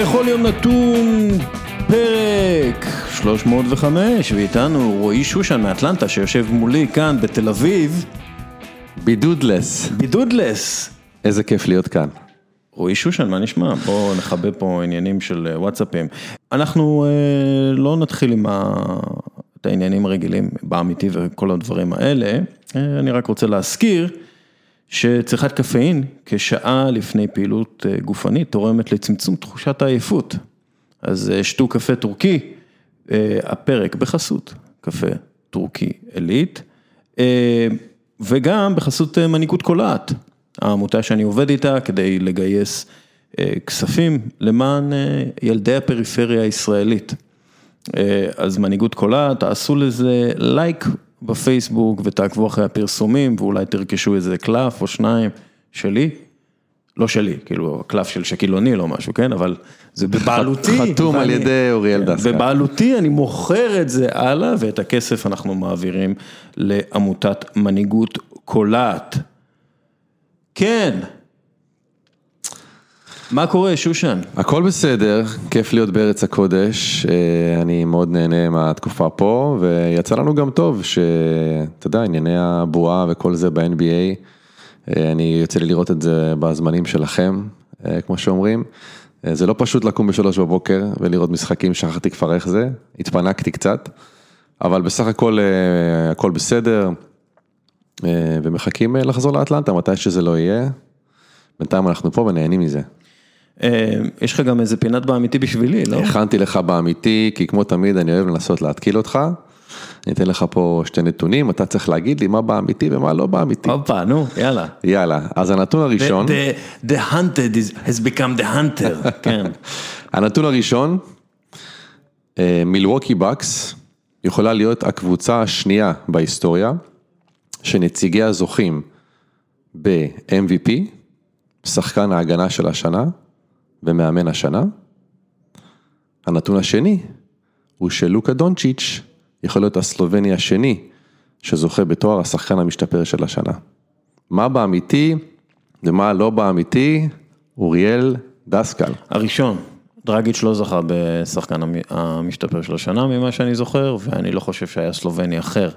בכל יום נתון פרק 305, ואיתנו רועי שושן מאטלנטה שיושב מולי כאן בתל אביב, בידודלס, בידודלס. איזה כיף להיות כאן. רועי שושן, מה נשמע? בואו נכבה פה עניינים של אה, וואטסאפים. אנחנו אה, לא נתחיל עם ה... את העניינים הרגילים באמיתי וכל הדברים האלה, אה, אני רק רוצה להזכיר שצריכת קפאין כשעה לפני פעילות אה, גופנית תורמת לצמצום תחושת העייפות. אז אה, שתו קפה טורקי, אה, הפרק בחסות קפה טורקי עילית, וגם בחסות מנהיגות קולעת, העמותה שאני עובד איתה כדי לגייס כספים למען ילדי הפריפריה הישראלית. אז מנהיגות קולעת, תעשו לזה לייק בפייסבוק ותעקבו אחרי הפרסומים ואולי תרכשו איזה קלף או שניים שלי. לא שלי, כאילו הקלף של שקילוני לא משהו, כן? אבל זה בבעלותי. חתום על ואני- ידי אוריאל דסקל. בבעלותי אני מוכר את זה הלאה ואת הכסף אנחנו מעבירים לעמותת מנהיגות קולעת. כן. מה קורה שושן? הכל בסדר, כיף להיות בארץ הקודש, אה, אני מאוד נהנה מהתקופה פה, ויצא לנו גם טוב, שאתה יודע, ענייני הבועה וכל זה ב-NBA, אה, אני יוצא לי לראות את זה בזמנים שלכם, אה, כמו שאומרים. זה לא פשוט לקום בשלוש בבוקר ולראות משחקים, שכחתי כבר איך זה, התפנקתי קצת, אבל בסך הכל הכל בסדר, ומחכים לחזור לאטלנטה מתי שזה לא יהיה. בינתיים אנחנו פה ונהנים מזה. אה, יש לך גם איזה פינת באמיתי בשבילי, לא? הכנתי לך באמיתי, כי כמו תמיד אני אוהב לנסות להתקיל אותך. אני אתן לך פה שתי נתונים, אתה צריך להגיד לי מה באמיתי ומה לא באמיתי. הופה, נו, יאללה. יאללה, אז הנתון הראשון, The, the, the hunted is, has become the hunter, כן. הנתון הראשון, מילווקי בקס יכולה להיות הקבוצה השנייה בהיסטוריה, שנציגיה זוכים ב-MVP, שחקן ההגנה של השנה ומאמן השנה. הנתון השני הוא שלוקה דונצ'יץ' יכול להיות הסלובני השני שזוכה בתואר השחקן המשתפר של השנה. מה באמיתי ומה לא באמיתי, אוריאל דסקל. הראשון, דרגיץ' לא זכה בשחקן המ- המשתפר של השנה ממה שאני זוכר, ואני לא חושב שהיה סלובני אחר.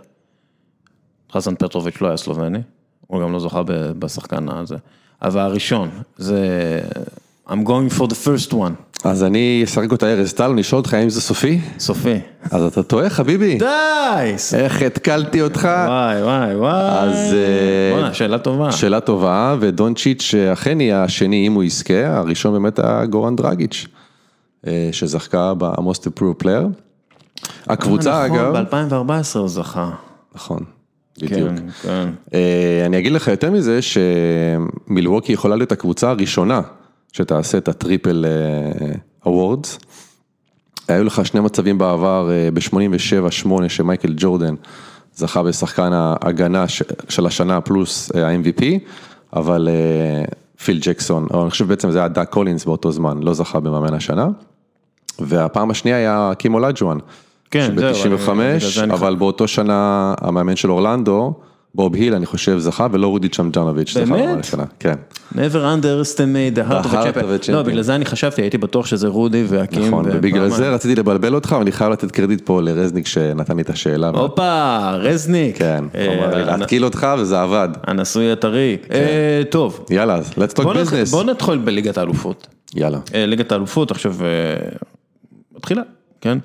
חסן פטרוביץ' לא היה סלובני, הוא גם לא זכה ב- בשחקן הזה. אבל הראשון, זה... I'm going for the first one, אז אני אשחק אותה ארז טל, אני אשאל אותך האם זה סופי? סופי. אז אתה טועה חביבי. די! איך התקלתי אותך? וואי וואי וואי. אז, אה, בואנה, שאלה טובה. שאלה טובה, ודונצ'יץ' אכן יהיה השני אם הוא יזכה, הראשון באמת היה גורן דרגיץ', אה, שזכתה ב-Most Approved Player. הקבוצה אגב, נכון, ב-2014 הוא זכה. נכון, בדיוק. כן, כן. אה, אני אגיד לך יותר מזה, שמילווקי יכולה להיות הקבוצה הראשונה שתעשה את ה triple awards. היו לך שני מצבים בעבר, ב-87-8 שמייקל ג'ורדן זכה בשחקן ההגנה של השנה פלוס אה, ה-MVP, אבל אה, פיל ג'קסון, או אני חושב בעצם זה היה דאג קולינס באותו זמן, לא זכה במאמן השנה. והפעם השנייה היה האקים אולג'ואן. כן, זהו, אני- בגלל ב-95, זה אני- אבל באותו שנה המאמן של אורלנדו, בוב היל אני חושב זכה, ולא רודי צ'מג'נוביץ', באמת? כן. never underestimate the heart of a champion. לא, בגלל זה אני חשבתי, הייתי בטוח שזה רודי והקים. נכון, ובגלל. זה רציתי לבלבל אותך, ואני חייב לתת קרדיט פה לרזניק שנתן לי את השאלה. הופה, רזניק. כן, אה, להתקיל אותך וזה עבד. הנשוי הטרי. אה, טוב. יאללה, אז let's talk business. בוא נתחיל בליגת האלופות. יאללה. אה, ליגת האלופות עכשיו אה, מתחילה, כן?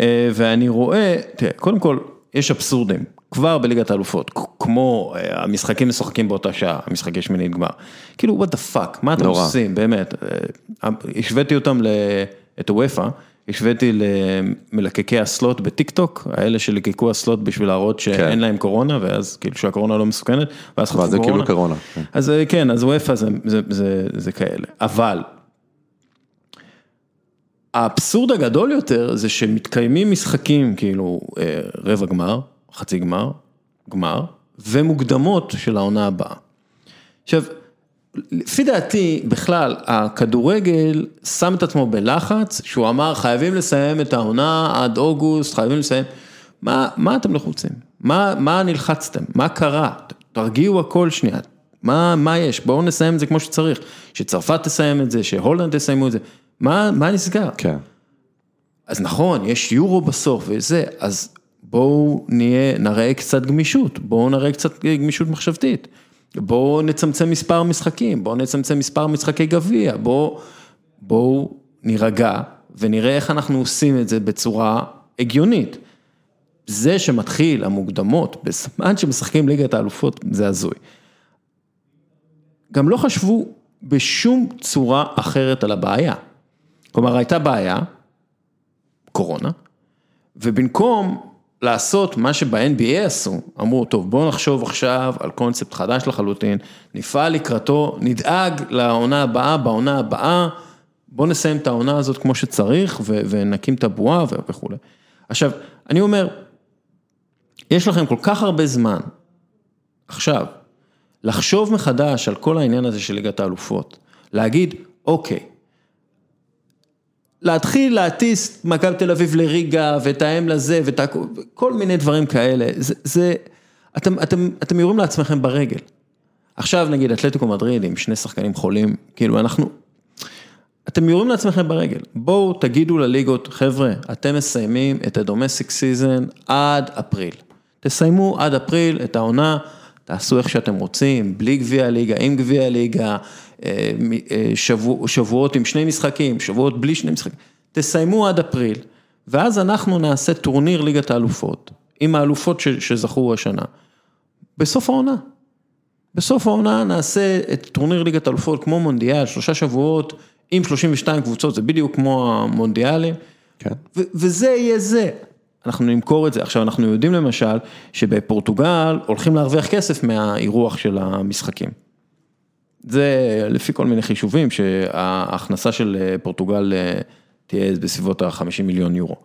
אה, ואני רואה, תראה, קודם כל, יש אבסורדים, כבר בליגת האלופות, כמו אה, המשחקים משחקים באותה שעה, המשחקי שמינית גמר. כאילו, what the fuck, מה אתם. עושים, באמת? אה, השוויתי אותם, ל- את הוופא, השוויתי למלקקי אסלות בטיק טוק, האלה שליקקו אסלות בשביל להראות שאין להם קורונה, ואז כאילו שהקורונה לא מסוכנת, ואז חטפו ואז זה קורונה. כאילו קורונה, כן. אז אה, כן, אז וופא זה, זה, זה, זה כאלה, אבל האבסורד הגדול יותר זה שמתקיימים משחקים כאילו אה, רבע גמר, חצי גמר, גמר, ומוקדמות של העונה הבאה. עכשיו, לפי דעתי, בכלל, הכדורגל שם את עצמו בלחץ, שהוא אמר חייבים לסיים את העונה עד אוגוסט, חייבים לסיים. מה, מה אתם לחוצים? מה, מה נלחצתם? מה קרה? תרגיעו הכל שנייה. מה, מה יש? בואו נסיים את זה כמו שצריך. שצרפת תסיים את זה, שהולנד תסיימו את זה. מה, מה נסגר? כן. אז נכון, יש יורו בסוף וזה, אז בואו נהיה, נראה קצת גמישות, בואו נראה קצת גמישות מחשבתית. בואו נצמצם מספר משחקים, בואו נצמצם מספר משחקי גביע, בואו בוא נירגע ונראה איך אנחנו עושים את זה בצורה הגיונית. זה שמתחיל המוקדמות בזמן שמשחקים ליגת האלופות זה הזוי. גם לא חשבו בשום צורה אחרת על הבעיה. כלומר הייתה בעיה, קורונה, ובמקום לעשות מה שב-NBA עשו, אמרו, טוב, בואו נחשוב עכשיו על קונספט חדש לחלוטין, נפעל לקראתו, נדאג לעונה הבאה, בעונה הבאה, בואו נסיים את העונה הזאת כמו שצריך, ונקים את הבועה וכולי. עכשיו, אני אומר, יש לכם כל כך הרבה זמן, עכשיו, לחשוב מחדש על כל העניין הזה של ליגת האלופות, להגיד, אוקיי, להתחיל להטיס מכבי תל אביב לריגה ותאם לזה וכל מיני דברים כאלה, זה, זה אתם, אתם, אתם יורים לעצמכם ברגל. עכשיו נגיד אתלטיקו מדריד עם שני שחקנים חולים, כאילו אנחנו, אתם יורים לעצמכם ברגל. בואו תגידו לליגות, חבר'ה, אתם מסיימים את ה domestic season עד אפריל. תסיימו עד אפריל את העונה, תעשו איך שאתם רוצים, בלי גביע הליגה, עם גביע אה, שבוע, שבועות עם שני משחקים, שבועות בלי שני משחקים, תסיימו עד אפריל, ואז אנחנו נעשה טורניר ליגת האלופות, עם האלופות שזכו השנה, בסוף העונה. בסוף העונה נעשה את טורניר ליגת האלופות כמו מונדיאל, שלושה שבועות עם 32 קבוצות, זה בדיוק כמו המונדיאלים, כן. וזה יהיה זה. אנחנו נמכור את זה. עכשיו, אנחנו יודעים למשל שבפורטוגל הולכים להרוויח כסף מהאירוח של המשחקים. זה לפי כל מיני חישובים שההכנסה של אה, פורטוגל אה, תהיה בסביבות ה-50 מיליון יורו.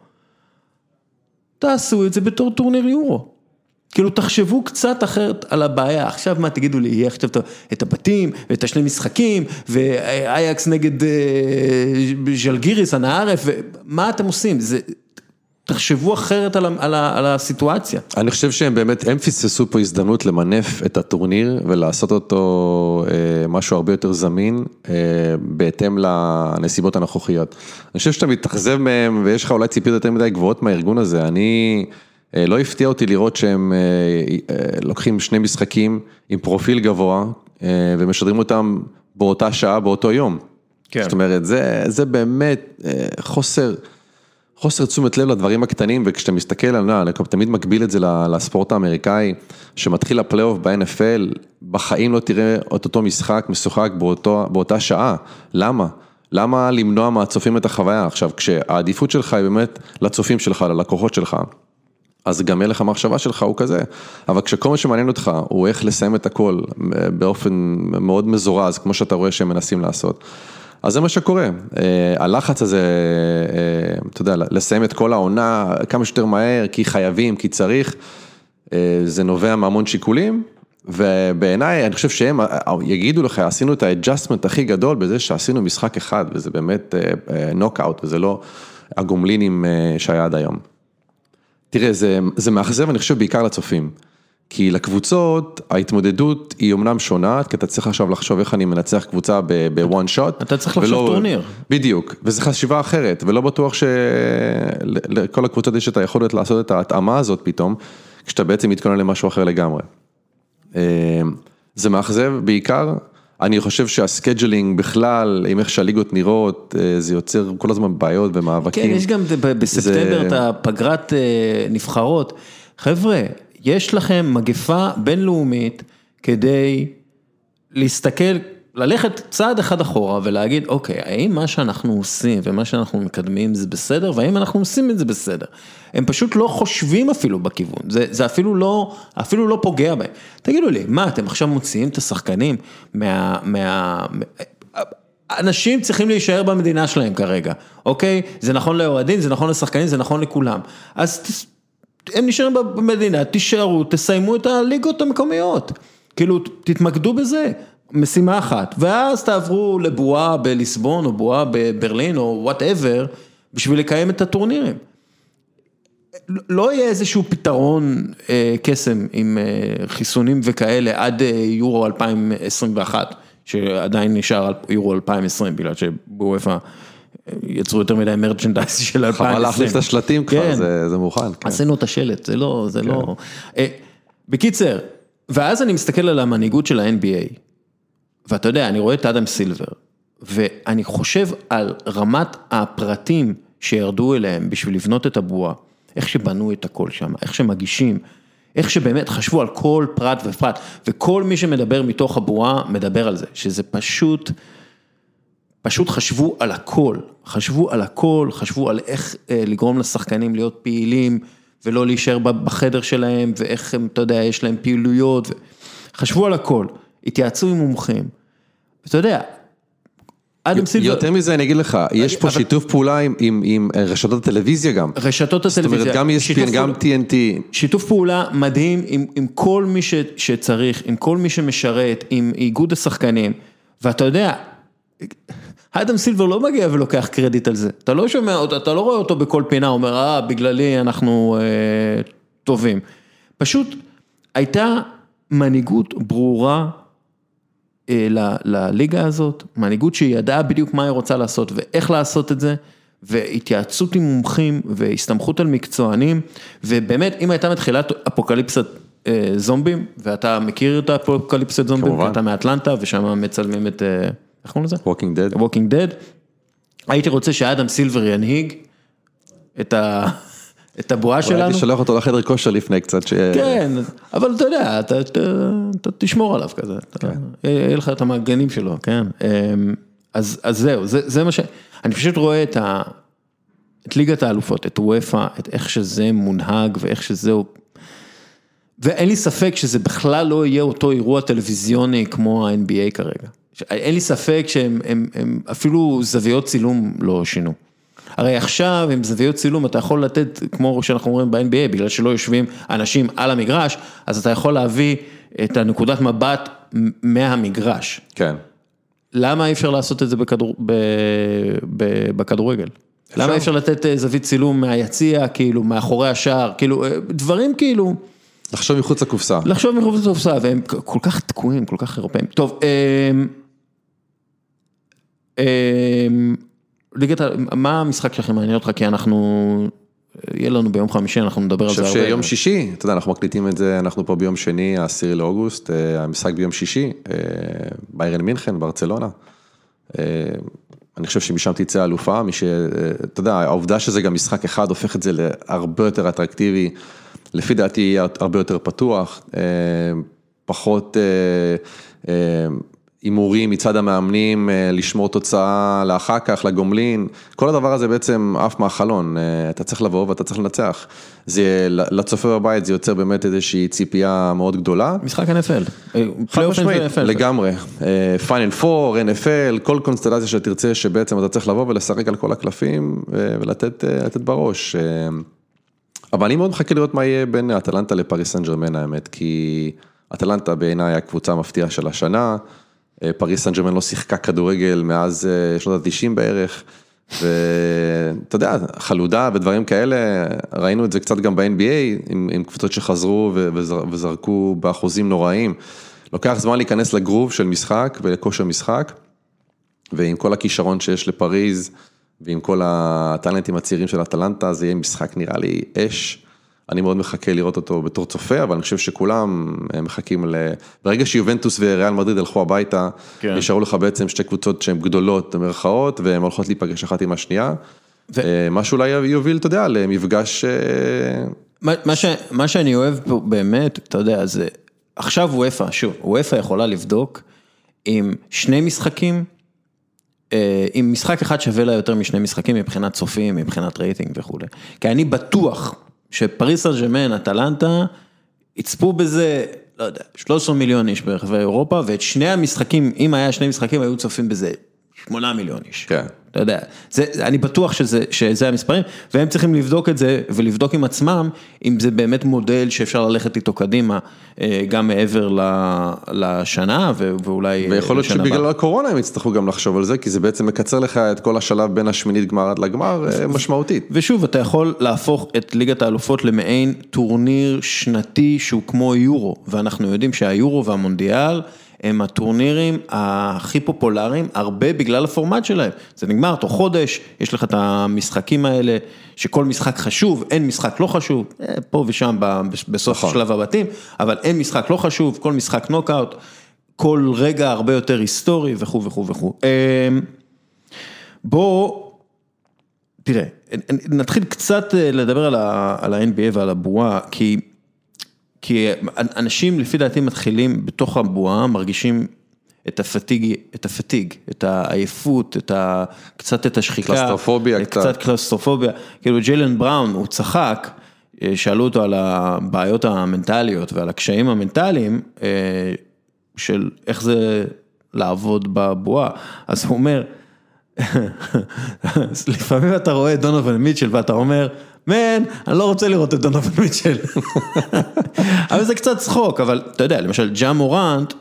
תעשו את זה בתור טורניר יורו. כאילו תחשבו קצת אחרת על הבעיה, עכשיו מה תגידו לי, יהיה עכשיו את הבתים ואת השני משחקים ואייקס נגד אה, ז'לגיריס, אנא ערף, מה אתם עושים? זה, תחשבו אחרת על על, על הסיטואציה. אני חושב שהם באמת, הם פספסו פה הזדמנות למנף את הטורניר ולעשות אותו אה, משהו הרבה יותר זמין, אה, בהתאם לנסיבות הנוכחיות. אני חושב שאתה מתאכזב מהם ויש לך אולי ציפיות יותר מדי גבוהות מהארגון הזה, אני, אה, לא הפתיע אותי לראות שהם אה, אה, לוקחים שני משחקים עם פרופיל גבוה אה, ומשדרים אותם באותה שעה, באותו יום. כן. זאת אומרת, זה, זה באמת אה, חוסר. חוסר תשומת לב לדברים הקטנים, וכשאתה מסתכל על, אני תמיד מקביל את זה לספורט האמריקאי, שמתחיל הפלייאוף ב-NFL, בחיים לא תראה את אותו משחק משוחק באותו, באותה שעה, למה? למה למנוע מהצופים את החוויה? עכשיו, כשהעדיפות שלך היא באמת לצופים שלך, ללקוחות שלך, אז גם הלך המחשבה שלך הוא כזה, אבל כשכל מה שמעניין אותך הוא איך לסיים את הכל באופן מאוד מזורז, כמו שאתה רואה שהם מנסים לעשות. אז זה מה שקורה, אה, הלחץ הזה, אה, אתה יודע, לסיים את כל העונה כמה שיותר מהר, כי חייבים, כי צריך, אה, זה נובע מהמון שיקולים, ובעיניי, אני חושב שהם יגידו לך, עשינו את ה adjustment הכי גדול בזה שעשינו משחק אחד, וזה באמת נוקאוט, וזה לא הגומלינים שהיה עד היום. תראה, זה, זה מאכזב, אני חושב, בעיקר לצופים. כי לקבוצות ההתמודדות היא אמנם שונה, כי אתה צריך עכשיו לחשוב איך אני מנצח קבוצה ב one shot. אתה צריך לחשוב טורניר. בדיוק, וזו חשיבה אחרת, ולא בטוח שלכל הקבוצות יש את היכולת לעשות את ההתאמה הזאת פתאום, כשאתה בעצם מתכונן למשהו אחר לגמרי. אה, זה מאכזב בעיקר, אני חושב שה scheduling בכלל, עם איך שהליגות נראות, אה, זה יוצר כל הזמן בעיות ומאבקים. כן, יש גם בספטמבר את הפגרת אה, נבחרות. חבר'ה, יש לכם מגפה בינלאומית כדי להסתכל, ללכת צעד אחד אחורה ולהגיד, אוקיי, האם מה שאנחנו עושים ומה שאנחנו מקדמים זה בסדר, והאם אנחנו עושים את זה בסדר? הם פשוט לא חושבים אפילו בכיוון, זה, זה אפילו לא, אפילו לא פוגע בהם. תגידו לי, מה, אתם עכשיו מוציאים את השחקנים מה... מה אנשים צריכים להישאר במדינה שלהם כרגע, אוקיי? זה נכון לאוהדים, זה נכון לשחקנים, זה נכון לכולם. אז הם נשארים במדינה, תישארו, תסיימו את הליגות המקומיות. כאילו, תתמקדו בזה, משימה אחת, ואז תעברו לבועה בליסבון או בועה בברלין או וואטאבר, בשביל לקיים את הטורנירים. לא יהיה איזשהו פתרון אה, קסם עם אה, חיסונים וכאלה עד אה, יורו 2021, שעדיין נשאר יורו 2020, בגלל שבוופא יצרו יותר מדי מרצ'נדייז של 2020. חבל להחליף את השלטים כבר, כן. זה זה מוכן. כן. עשינו את השלט, זה לא, זה לא... אה, בקיצר, ואז אני מסתכל על המנהיגות של ה-NBA, ואתה יודע, אני רואה את אדם סילבר, ואני חושב על רמת הפרטים שירדו אליהם בשביל לבנות את הבועה, איך שבנו את הכל שם, איך שמגישים, איך שבאמת חשבו על כל פרט ופרט, וכל מי שמדבר מתוך הבועה מדבר על זה, שזה פשוט... פשוט חשבו על הכל, חשבו על הכל, חשבו על איך אה, לגרום לשחקנים להיות פעילים ולא להישאר בחדר שלהם ואיך הם, אתה יודע, יש להם פעילויות. חשבו על הכל, התייעצו עם מומחים. אתה יודע, אדם סילבר, יותר מזה אני אגיד לך, יש פה אבל- שיתוף פעולה עם- עם עם רשתות הטלוויזיה גם. רשתות זאת הטלוויזיה, אומרת, גם ESPN, גם TNT, שיתוף פעולה מדהים עם, עם כל מי ש, שצריך, עם כל מי שמשרת, עם איגוד השחקנים, ואתה יודע, אדם סילבר לא מגיע ולוקח קרדיט על זה, אתה לא שומע אותו, אתה לא רואה אותו בכל פינה, אומר, אה, בגללי אנחנו אה, טובים. פשוט הייתה מנהיגות ברורה אה, לליגה הזאת, מנהיגות שהיא ידעה בדיוק מה היא רוצה לעשות ואיך לעשות את זה, והתייעצות עם מומחים והסתמכות על מקצוענים, ובאמת, אם הייתה מתחילת אפוקליפסת אה, זומבים, ואתה מכיר את האפוקליפסת זומבים, כמובן. אתה מאטלנטה ושם מצלמים את, אה, איך קוראים לזה? Walking Dead. Walking Dead, הייתי רוצה שאדם סילבר ינהיג את ה- את הבועה אולי שלנו. הייתי שולח אותו לחדר כושר לפני קצת, ש... כן, אבל אתה יודע, אתה, אתה, אתה תשמור עליו כזה, אתה, יהיה לך את המעגנים שלו, כן? אמ, אז, אז זהו, זה, זה מה ש... אני פשוט רואה את, ה, את ליגת האלופות, את וופא, את איך שזה מונהג ואיך שזהו... ואין לי ספק שזה בכלל לא יהיה אותו אירוע טלוויזיוני כמו ה-NBA כרגע. אין לי ספק שהם הם, הם, אפילו זוויות צילום לא שינו. הרי עכשיו עם זוויות צילום אתה יכול לתת, כמו שאנחנו אומרים ב-NBA, בגלל שלא יושבים אנשים על המגרש, אז אתה יכול להביא את הנקודת מבט מהמגרש. כן. למה אי אפשר לעשות את זה בכדור, ב, ב, בכדורגל? למה אי אפשר לתת אה, זווית צילום מהיציע, כאילו, מאחורי השער, כאילו, אה, דברים כאילו, לחשוב מחוץ לקופסה. לחשוב מחוץ לקופסה, והם כל כך תקועים, כל כך אירופאים. טוב, אמ, ליגת, ה- מה המשחק שלכם מעניין אותך? כי אנחנו, יהיה לנו ביום חמישי, אנחנו נדבר על אני זה חושב הרבה. שיום שישי, אתה יודע, אנחנו מקליטים את זה, אנחנו פה ביום שני, העשירי לאוגוסט, אה, המשחק ביום שישי, אה, ביירן מינכן, ברצלונה. אה, אני חושב שמשם תצא אלופה, מי ש... אתה יודע, העובדה שזה גם משחק אחד הופך את זה להרבה יותר אטרקטיבי, לפי דעתי יהיה הרבה יותר פתוח, פחות הימורים מצד המאמנים, אה, לשמור תוצאה לאחר כך, לגומלין, כל הדבר הזה בעצם עף מהחלון, אה, אתה צריך לבוא ואתה צריך לנצח. זה, לצופה בבית זה יוצר באמת איזושהי ציפייה מאוד גדולה. משחק NFL. אה, פלייאוף משמעית, NFL. לגמרי, פיינל פור, NFL, כל קונסטלציה שתרצה שבעצם אתה צריך לבוא ולשחק על כל הקלפים ולתת לתת בראש. אבל אני מאוד מחכה לראות מה יהיה בין אטלנטה לפריס סן ג'רמן האמת, כי אטלנטה בעיניי הקבוצה המפתיעה של השנה, פריס סן ג'רמן לא שיחקה כדורגל מאז אה, שנות ה-90 בערך, ואתה יודע, חלודה ודברים כאלה, ראינו את זה קצת גם ב-NBA, עם, עם קבוצות שחזרו וזר, וזרקו באחוזים נוראים. לוקח זמן להיכנס לגרוב של משחק ולכושר משחק, ועם כל הכישרון שיש לפריז, ועם כל הטאלנטים הצעירים של אטלנטה, זה יהיה משחק נראה לי אש. אני מאוד מחכה לראות אותו בתור צופה, אבל אני חושב שכולם אה, מחכים ל... ברגע שיובנטוס וריאל מדריד הלכו הביתה, כן. נשארו לך בעצם שתי קבוצות שהן גדולות במרכאות, והן הולכות להיפגש אחת עם השנייה. ו- אה, מה שאולי יוביל, אתה יודע, למפגש... אה, מה, מה, ש, מה שאני אוהב פה באמת, אתה יודע, זה, עכשיו וופא, שוב, וופא יכולה לבדוק אם שני משחקים, אה, אם משחק אחד שווה לה יותר משני משחקים מבחינת צופים, מבחינת רייטינג וכולי. כי אני בטוח שפריס סן ג'רמן, אטלנטה, יצפו בזה, לא יודע, 13 מיליון איש ברחבי אירופה, ואת שני המשחקים, אם היה שני משחקים, היו צופים בזה 8 מיליון איש. כן. אתה יודע, זה, אני בטוח שזה, שזה המספרים, והם צריכים לבדוק את זה ולבדוק עם עצמם, אם זה באמת מודל שאפשר ללכת איתו קדימה, אה, גם מעבר ל- לשנה ו- ואולי ויכול להיות שבגלל הבאה. הקורונה הם יצטרכו גם לחשוב על זה, כי זה בעצם מקצר לך את כל השלב בין השמינית גמר עד לגמר אה, משמעותית. ושוב, אתה יכול להפוך את ליגת האלופות למעין טורניר שנתי שהוא כמו יורו, ואנחנו יודעים שהיורו והמונדיאל הם הטורנירים הכי פופולריים, הרבה בגלל הפורמט שלהם. זה נגמר תוך חודש, יש לך את המשחקים האלה, שכל משחק חשוב, אין משחק לא חשוב, אה, פה ושם בסוף נכון. שלב הבתים, אבל אין משחק לא חשוב, כל משחק נוקאוט, כל רגע הרבה יותר היסטורי וכו' וכו' וכו'. אמ, בוא, תראה, נתחיל קצת אה, לדבר על ה-NBA ועל הבועה, כי, כי אנשים לפי דעתי מתחילים בתוך הבועה, מרגישים את הפתיג, את הפתיג, את העייפות, את ה, קצת את השחיקה. קלסטרופוביה קצת. קצת. קלסטרופוביה. כאילו ג'יילן בראון, הוא צחק, אה, שאלו אותו על הבעיות המנטליות ועל הקשיים המנטליים, אה, של איך זה לעבוד בבועה, אז הוא אומר, לפעמים אתה רואה את דונובל מיטשל ואתה אומר, מן, אני לא רוצה לראות את דונובל מיטשל. אבל זה קצת צחוק, אבל אתה יודע, למשל ג'ה מורנט,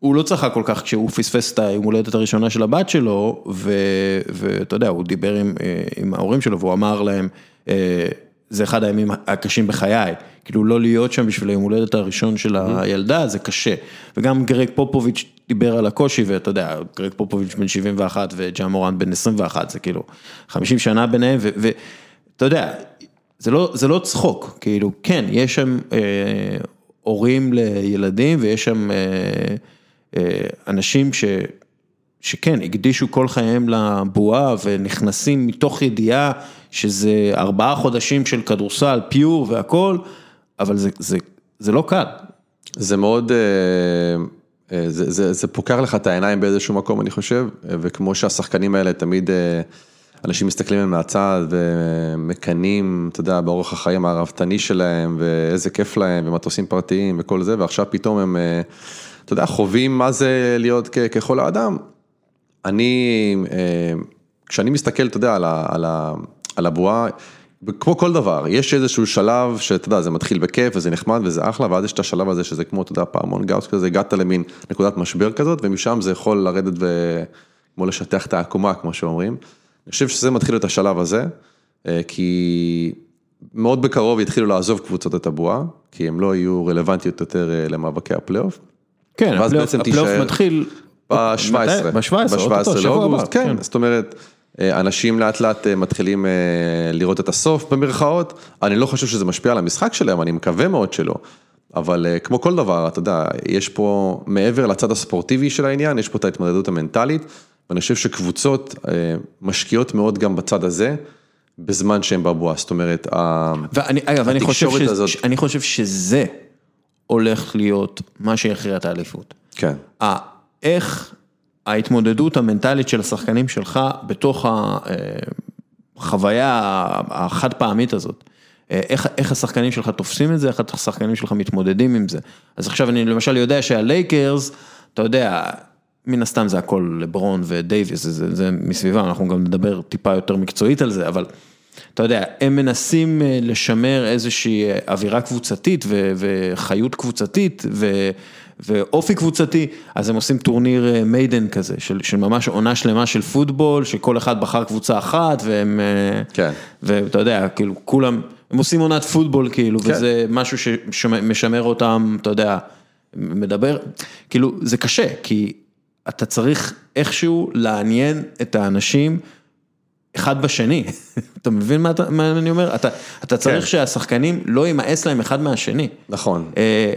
הוא לא צחק כל כך כשהוא פספס את היום הולדת הראשונה של הבת שלו, ו- ואתה יודע, הוא דיבר עם, אה, עם ההורים שלו והוא אמר להם, אה, זה אחד הימים הקשים בחיי, כאילו לא להיות שם בשביל היום הולדת הראשון של הילדה, זה קשה. וגם גרג פופוביץ' דיבר על הקושי, ואתה יודע, גרג פופוביץ' בן 71 וג'ה מורנט בן 21, זה כאילו 50 שנה ביניהם, ו- ואתה יודע, זה לא, זה לא צחוק, כאילו, כן, יש שם אה, הורים לילדים ויש שם אה, אה, אנשים ש, שכן, הקדישו כל חייהם לבועה ונכנסים מתוך ידיעה שזה ארבעה חודשים של כדורסל, פיור והכל, אבל זה, זה, זה לא קל. זה מאוד, אה, אה, זה, זה, זה פוקח לך את העיניים באיזשהו מקום, אני חושב, וכמו שהשחקנים האלה תמיד, אה, אנשים מסתכלים עליהם מהצד ומקנאים, אתה יודע, באורח החיים הרהבתני שלהם, ואיזה כיף להם, ומטוסים פרטיים וכל זה, ועכשיו פתאום הם, אה, אתה יודע, חווים מה זה להיות כ- ככל האדם. אני, אה, כשאני מסתכל, אתה יודע, על, ה, על, ה, על הבועה, כמו כל דבר, יש איזשהו שלב שאתה יודע, זה מתחיל בכיף וזה נחמד וזה אחלה, ואז יש את השלב הזה שזה כמו, אתה יודע, פעמון גאוס כזה, הגעת למין נקודת משבר כזאת, ומשם זה יכול לרדת וכמו לשטח את העקומה, כמו שאומרים. אני חושב שזה מתחיל את השלב הזה, אה, כי מאוד בקרוב יתחילו לעזוב קבוצות את הבועה, כי הם לא יהיו רלוונטיות יותר אה, למאבקי הפלייאוף. כן, הפלייאוף- הפלייאוף מתחיל... ב-17, ב-17, ב-17 לאוגוסט, כן, זאת אומרת, אה, אנשים לאט לאט מתחילים לראות את הסוף במרכאות, אני לא חושב שזה משפיע על המשחק שלהם, אני מקווה מאוד שלא, אבל כמו כל דבר, אתה יודע, יש פה, מעבר לצד הספורטיבי של העניין, יש פה את ההתמודדות המנטלית, ואני חושב שקבוצות אה, משקיעות מאוד גם בצד הזה, בזמן שהם בבועה, זאת אומרת, ואני, אגב, אני חושב, התקשורת שזה, הזאת. אני חושב שזה הולך להיות מה שיכריע את האליפות. כן, איך ההתמודדות המנטלית של השחקנים שלך בתוך החוויה החד פעמית הזאת, אה, איך, איך השחקנים שלך תופסים את זה, איך השחקנים שלך מתמודדים עם זה. אז עכשיו אני למשל יודע שהלייקרס, אתה יודע, מן הסתם זה הכל לברון ודייוויס, זה, זה, זה מסביבם, אנחנו גם נדבר טיפה יותר מקצועית על זה, אבל אתה יודע, הם מנסים אה, לשמר איזושהי אה, אווירה קבוצתית ו- וחיות קבוצתית ו- ואופי קבוצתי, אז הם עושים טורניר אה, מיידן כזה, של, של ממש עונה שלמה של פוטבול, שכל אחד בחר קבוצה אחת והם, אה, כן. ואתה יודע, כאילו כולם, הם עושים עונת פוטבול כאילו, כן. וזה משהו שמשמר אותם, אתה יודע, מדבר, כאילו זה קשה, כי אתה צריך איכשהו לעניין את האנשים. אחד בשני, אתה מבין מה, אתה, מה אני אומר? אתה, אתה צריך כן. שהשחקנים לא יימאס להם אחד מהשני. נכון. אה,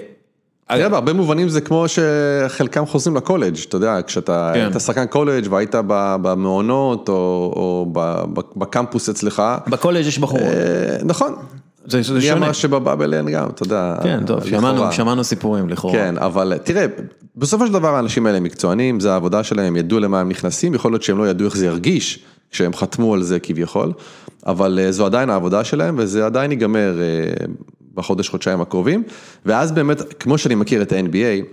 תראה, בהרבה מובנים זה כמו שחלקם חוזרים לקולג', אתה יודע, כשאתה כן. היית שחקן קולג' והיית במעונות או, או בקמפוס אצלך, בקולג' יש בחורות, אה, נכון. זה, מי שונה. אמר שבבאבל אין גם, אתה יודע. כן, טוב. שמענו, שמענו סיפורים לכאורה. כן, אבל תראה, בסופו של דבר האנשים האלה מקצוענים, זה העבודה שלהם, הם ידעו למה הם נכנסים, יכול להיות שהם לא ידעו איך זה ירגיש כשהם חתמו על זה כביכול, אבל אה, זו עדיין העבודה שלהם וזה עדיין ייגמר אה, בחודש, חודשיים הקרובים, ואז באמת, כמו שאני מכיר את ה-NBA,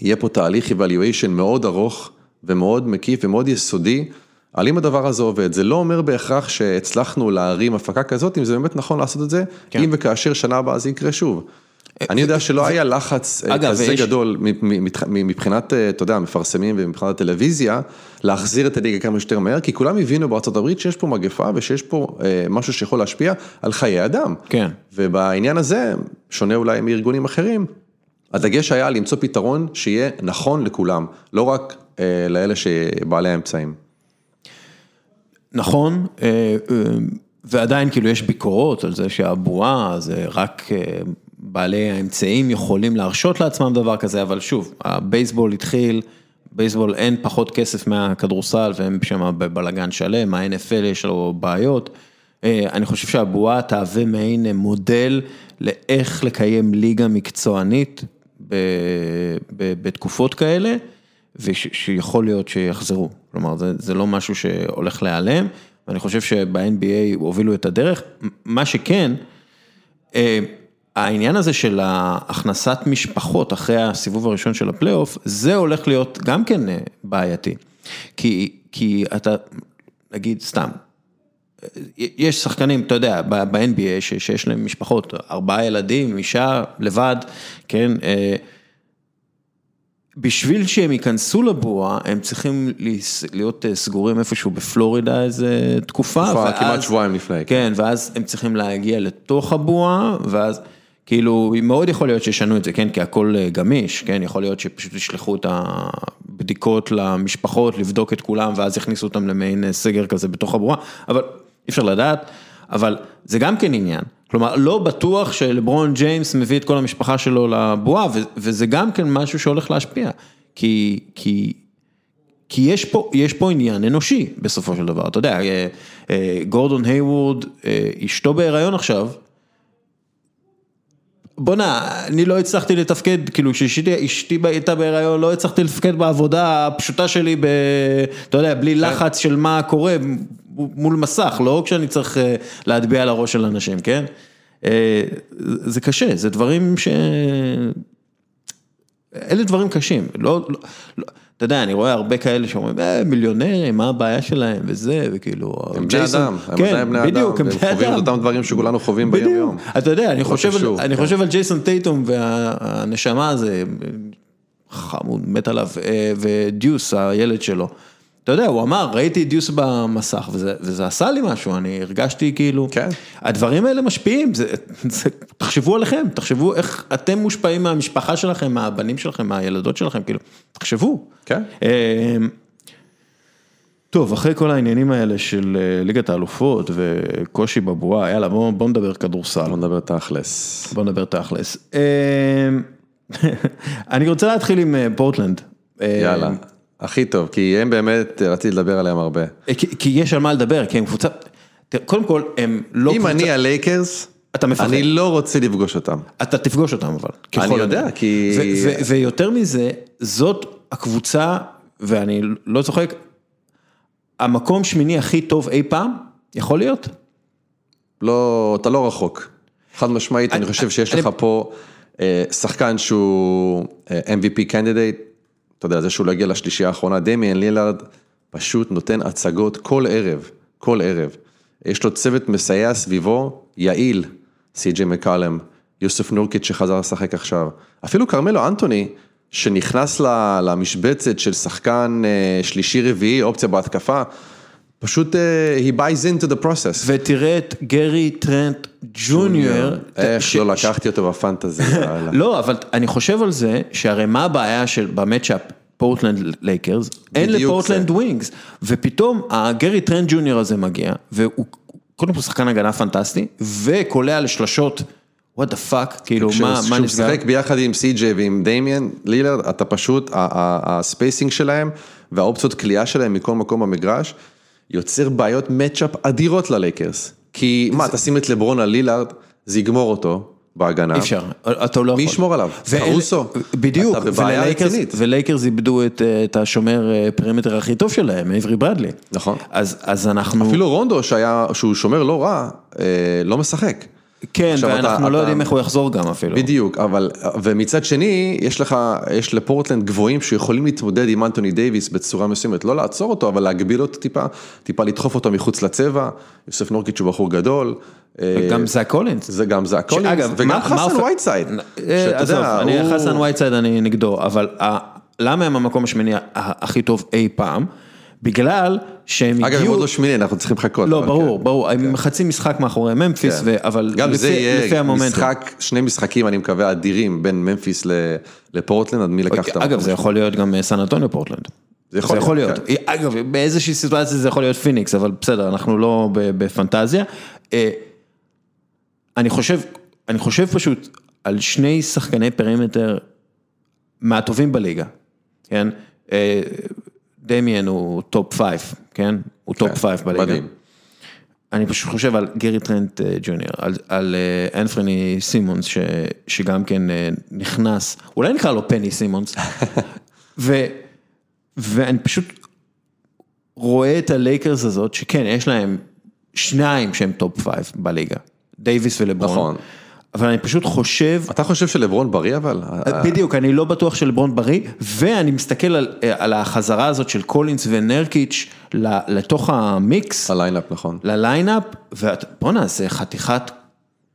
יהיה פה תהליך evaluation מאוד ארוך ומאוד מקיף ומאוד יסודי. על אם הדבר הזה עובד, זה לא אומר בהכרח שהצלחנו להרים הפקה כזאת, אם זה באמת נכון לעשות את זה, כן. אם וכאשר שנה הבאה זה יקרה שוב. אני יודע שלא היה לחץ אה, כזה גדול מבחינת, אה, אתה יודע, המפרסמים ומבחינת הטלוויזיה, להחזיר את הליגה כמה שיותר מהר, כי כולם הבינו בארצות הברית שיש פה מגפה ושיש פה אה, משהו שיכול להשפיע על חיי אדם. כן. ובעניין הזה, שונה אולי מארגונים אחרים, הדגש היה למצוא פתרון שיהיה נכון לכולם, לא רק אה, לאלה שבעלי האמצעים. נכון, אה, אה, ועדיין כאילו יש ביקורות על זה שהבועה זה רק אה, בעלי האמצעים יכולים להרשות לעצמם דבר כזה, אבל שוב, הבייסבול התחיל, בייסבול אין פחות כסף מהכדורסל והם שם בבלגן שלם, ה-NFL יש לו בעיות. אני חושב שהבועה תהווה מעין מודל לאיך לקיים ליגה מקצוענית בתקופות כאלה, ושיכול להיות שיחזרו. כלומר, זה, זה לא משהו שהולך להיעלם, ואני חושב שב-NBA הובילו את הדרך. מה שכן, אה, העניין הזה של הכנסת משפחות אחרי הסיבוב הראשון של הפלייאוף, זה הולך להיות גם כן אה, בעייתי. כי, כי אתה, נגיד סתם, אה, יש שחקנים, אתה יודע, ב-NBA שיש להם משפחות, ארבעה ילדים, אישה לבד, כן, בשביל שהם ייכנסו לבועה, הם צריכים להיות אה, סגורים איפשהו בפלורידה איזה תקופה. תקופה כמעט שבועיים לפני. כן. כן, ואז הם צריכים להגיע לתוך הבועה, ואז כאילו, מאוד יכול להיות שישנו את זה, כן, כי הכל אה, גמיש, כן, יכול להיות שפשוט ישלחו את הבדיקות למשפחות, לבדוק את כולם, ואז יכניסו אותם למעין אה, סגר כזה בתוך הבועה, אבל אי אפשר לדעת, אבל זה גם כן עניין. כלומר, לא בטוח שלברון ג'יימס מביא את כל המשפחה שלו לבועה, וזה גם כן משהו שהולך להשפיע, כי, כי, כי יש פה, יש פה עניין אנושי בסופו של דבר, אתה יודע, אה, אה, גורדון היוורד, אה, אשתו בהיריון עכשיו, בואנה, אני לא הצלחתי לתפקד, כאילו כשאשתי הייתה בהיריון, לא הצלחתי לתפקד בעבודה הפשוטה שלי, ב, אתה יודע, בלי כן. לחץ של מה קורה מול מסך, לא כשאני צריך אה, להטביע על הראש של אנשים, כן? אה, זה קשה, זה דברים ש... אלה דברים קשים, לא, לא, לא, אתה יודע, אני רואה הרבה כאלה שאומרים, אה, מיליונרים, מה הבעיה שלהם וזה, וכאילו, הם בני אדם, הם כן, בני בדיוק, אדם, הם חווים את אותם דברים שכולנו חווים ביום יום. אתה יודע, אני חושב, אני כן. חושב על ג'ייסון טייטום והנשמה הזה, חמוד, מת עליו, אה, ודיוס, הילד שלו. אתה יודע, הוא אמר, ראיתי את דיוס במסך, וזה, וזה עשה לי משהו, אני הרגשתי כאילו, כן. הדברים האלה משפיעים, זה, זה, תחשבו עליכם, תחשבו איך אתם מושפעים מהמשפחה שלכם, מהבנים שלכם, מהילדות שלכם, כאילו, תחשבו. כן. אמ, טוב, אחרי כל העניינים האלה של אה, ליגת האלופות וקושי בבועה, יאללה, בוא, בוא נדבר כדורסל. בוא נדבר תכלס. בוא נדבר תכלס. אמ, אני רוצה להתחיל עם אה, פורטלנד. יאללה. הכי טוב, כי הם באמת, רציתי לדבר עליהם הרבה. אה, כי, כי יש על מה לדבר, כי הם קבוצה, קודם כל, הם לא אם קבוצה... אם אני הלייקרס, אתה מפחד. אני לא רוצה לפגוש אותם. אתה תפגוש אותם אבל. אני יודע, אני. כי... ויותר מזה, זאת הקבוצה, ואני לא צוחק, המקום שמיני הכי טוב אי פעם, יכול להיות? לא, אתה לא רחוק. חד משמעית, אני, אני חושב שיש אני... לך פה אה, שחקן שהוא אה, MVP candidate, אתה יודע, זה שהוא לא הגיע לשלישייה האחרונה, דמיאן לילארד פשוט נותן הצגות כל ערב, כל ערב. יש לו צוות מסייע סביבו, יעיל, סי.ג'יי מקולום, יוסף נורקיץ' שחזר לשחק עכשיו. אפילו כרמלו אנטוני, שנכנס למשבצת של שחקן אה, שלישי-רביעי, אופציה בהתקפה, פשוט אה, he buys into the process. ותראה את גרי טרנט ג'וניור. איך לא לקחתי אותו בפנטזי. לא, אבל אני חושב על זה, שהרי מה הבעיה של ב matchup פורטלנד לייקרס, אין לפורטלנד wings, ופתאום הגרי טרנט ג'וניור הזה מגיע, והוא קודם כל שחקן הגנה פנטסטי, וקולע לשלשות. What the fuck, כאילו מה נסגר? כשהוא משחק ביחד עם סי.ג'יי ועם דמיאן לילרד, אתה פשוט, ה spacing שלהם והאופציות קליעה שלהם מכל מקום במגרש, יוצר בעיות matchup אדירות ללייקרס. כי מה, תשים את לברון על לילארד, זה יגמור אותו. בהגנה. אי אפשר, אתה לא יכול. מי ישמור עליו? קרוסו. בדיוק. אתה בבעיה רצינית. ולייקרס איבדו את, את השומר אה, perimeter הכי טוב שלהם, אייברי ברדלי. נכון. אז, אז אנחנו... אפילו רונדו, שהיה, שהוא שומר לא רע, אה, לא משחק. כן, ואנחנו אתה, לא אתה... יודעים איך הוא יחזור גם אפילו. בדיוק, אבל, ומצד שני, יש לך, יש לפורטלנד גבוהים שיכולים להתמודד עם אנטוני דייוויס בצורה מסוימת, לא לעצור אותו, אבל להגביל אותו טיפה, טיפה לדחוף אותו מחוץ לצבע, יוסף נורקיץ' הוא בחור גדול. גם זאק קולינס. זה גם זאק קולינס, וגם חסן וייטסייד. אה, עזוב, חסן וייטסייד אני נגדו, אבל למה הם המקום השמיני הכי טוב אי פעם? בגלל שהם אגב, הם הגיעו... עוד לא שמיני, אנחנו צריכים לחכות. לא, ברור, כן. ברור, הם חצי משחק מאחורי ממפיס, כן. ו- אבל גם לפי- זה לפי יהיה המומנטום. משחק, שני משחקים, אני מקווה, אדירים בין ממפיס לפורטלנד, על מי לקח את המקום. אגב, זה יכול להיות גם אה, סן אנטוניו פורטלנד. זה יכול זה יכול להיות, כן. להיות. אגב, באיזושהי סיטואציה זה יכול להיות פיניקס, אבל בסדר, אנחנו לא בפנטזיה. אה, אני חושב, אני חושב פשוט על שני שחקני פרימטר מהטובים בליגה, כן? דמיאן הוא top five, כן? הוא top five בליגה. מדהים. אני פשוט חושב על גרי טרנט אה, ג'וניור, על, על אה, אנפרני סימונס, ש, שגם כן אה, נכנס, אולי נקרא לו פני סימונס, ו, ואני פשוט רואה את הלייקרס הזאת, שכן, יש להם שניים שהם top five בליגה, דייוויס ולברון. נכון. אבל אני פשוט חושב, אתה חושב שלברון בריא אבל? בדיוק, אני לא בטוח שלברון בריא, ואני מסתכל על, על החזרה הזאת של קולינס ונרקיץ' לתוך ה mix, ה lineup, נכון. ל lineup, ובואנה, זה חתיכת,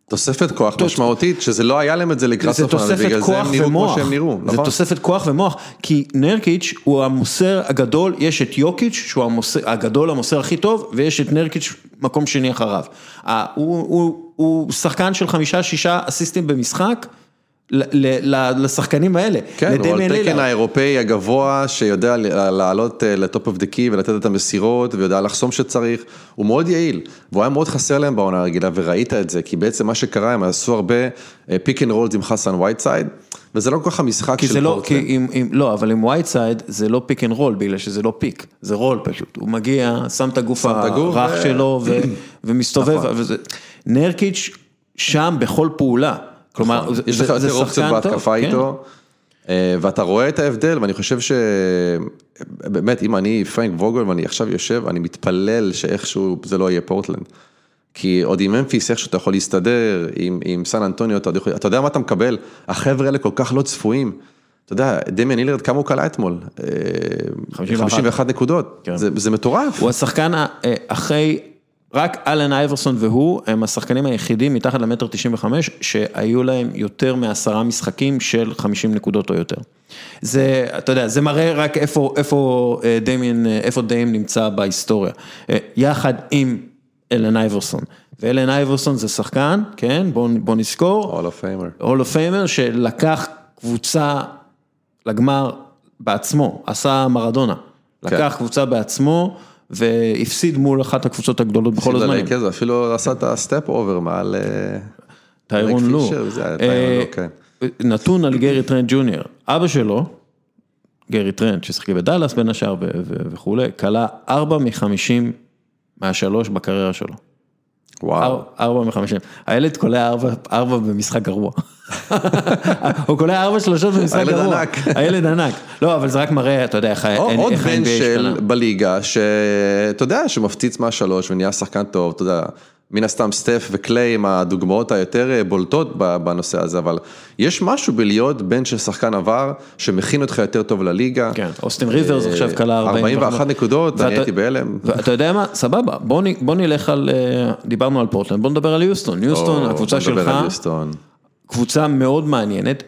תוספת כוח משמעותית, שזה לא היה להם את זה לקראת זה סוף העונה, בגלל זה הם נראו כמו שהם נראו, זה נכון? תוספת כוח ומוח, כי נרקיץ' הוא המוסר הגדול, יש את יוקיץ' שהוא המוסר, הגדול המוסר הכי טוב, ויש את נרקיץ' מקום שני אחריו. הוא, הוא, הוא שחקן של חמישה, שישה אסיסטים במשחק, לשחקנים האלה, כן, הוא על תקן. האירופאי הגבוה, שיודע לעלות ל top of the key ולתת את המסירות, ויודע לחסום שצריך, הוא מאוד יעיל, והוא היה מאוד חסר להם בעונה הרגילה, וראית את זה, כי בעצם מה שקרה, הם עשו הרבה pick and rolls עם חסן וייטסייד, וזה לא כל כך המשחק כי של לא, כי פורטלנד. אם, אם, לא, אבל עם וייטסייד זה לא pick and roll, בגלל שזה לא pick, זה roll פשוט, הוא מגיע, שם את הגוף הרך ו- שלו ו, ומסתובב, נכון. וזה, נרקיץ' שם בכל פעולה, כלומר, זה, יש לך זה, זה יותר אופציות שחקן טוב, בהתקפה כן. איתו, אה, ואתה רואה את ההבדל, ואני חושב שבאמת, אם אני פרנק ווגל ואני עכשיו יושב, אני מתפלל שאיכשהו זה לא יהיה פורטלנד. כי עוד עם ממפיס איכשהו אתה יכול להסתדר, עם, עם סן אנטוניו, אתה, יכול- אתה יודע מה אתה מקבל, החבר'ה האלה כל כך לא צפויים. אתה יודע, דמיאן הילרד, כמה הוא קלע אתמול? אה, 51. 51 נקודות, כן. זה, זה מטורף. הוא השחקן אה, אחרי, רק אלן אייברסון והוא, הם השחקנים היחידים מתחת למטר 95, שהיו להם יותר מעשרה משחקים של 50 נקודות או יותר. זה, אתה יודע, זה מראה רק איפה, איפה אה, דמיאן, אה, איפה Dame נמצא בהיסטוריה. אה, יחד עם אלן אייברסון. ואלן אייברסון זה שחקן, כן, בוא, בוא נזכור, Hall of Famer. Hall of Famer שלקח קבוצה לגמר בעצמו, עשה מרדונה, כן. לקח קבוצה בעצמו והפסיד מול אחת הקבוצות הגדולות בכל הזמנים, ללייקרס, אפילו עשה את ה step over מעל... אה, טיירון לו, אה, כן. נתון על גרי טרנט ג'וניור, אבא שלו, גרי טרנט ששיחק בדאלאס בין השאר וכולי, קלע ארבע מחמישים משלוש בקריירה שלו. וואו. אר- ארבע מחמישים. הילד קולע ארבע, ארבע במשחק גרוע. הוא קולע ארבע שלושות במשחק הילד גרוע. ענק. הילד ענק. לא, אבל זה רק מראה, אתה יודע, איך ה- או- אין- עוד בן ה-NBA של השתנה. בליגה, שאתה יודע, שמפציץ מהשלוש ונהיה שחקן טוב, אתה יודע, מן הסתם סטף וקליי הם הדוגמאות היותר אה, בולטות בנושא הזה, אבל יש משהו בלהיות בן של שחקן עבר, שמכין אותך יותר טוב לליגה. כן, אוסטין ריברס אה, עכשיו כלה 41 נקודות, אני הייתי בהלם. ואתה יודע מה, סבבה, בוא נלך על, אה, דיברנו על פורטלנד, בוא נדבר על יוסטון. יוסטון, הקבוצה שלך. קבוצה מאוד מעניינת.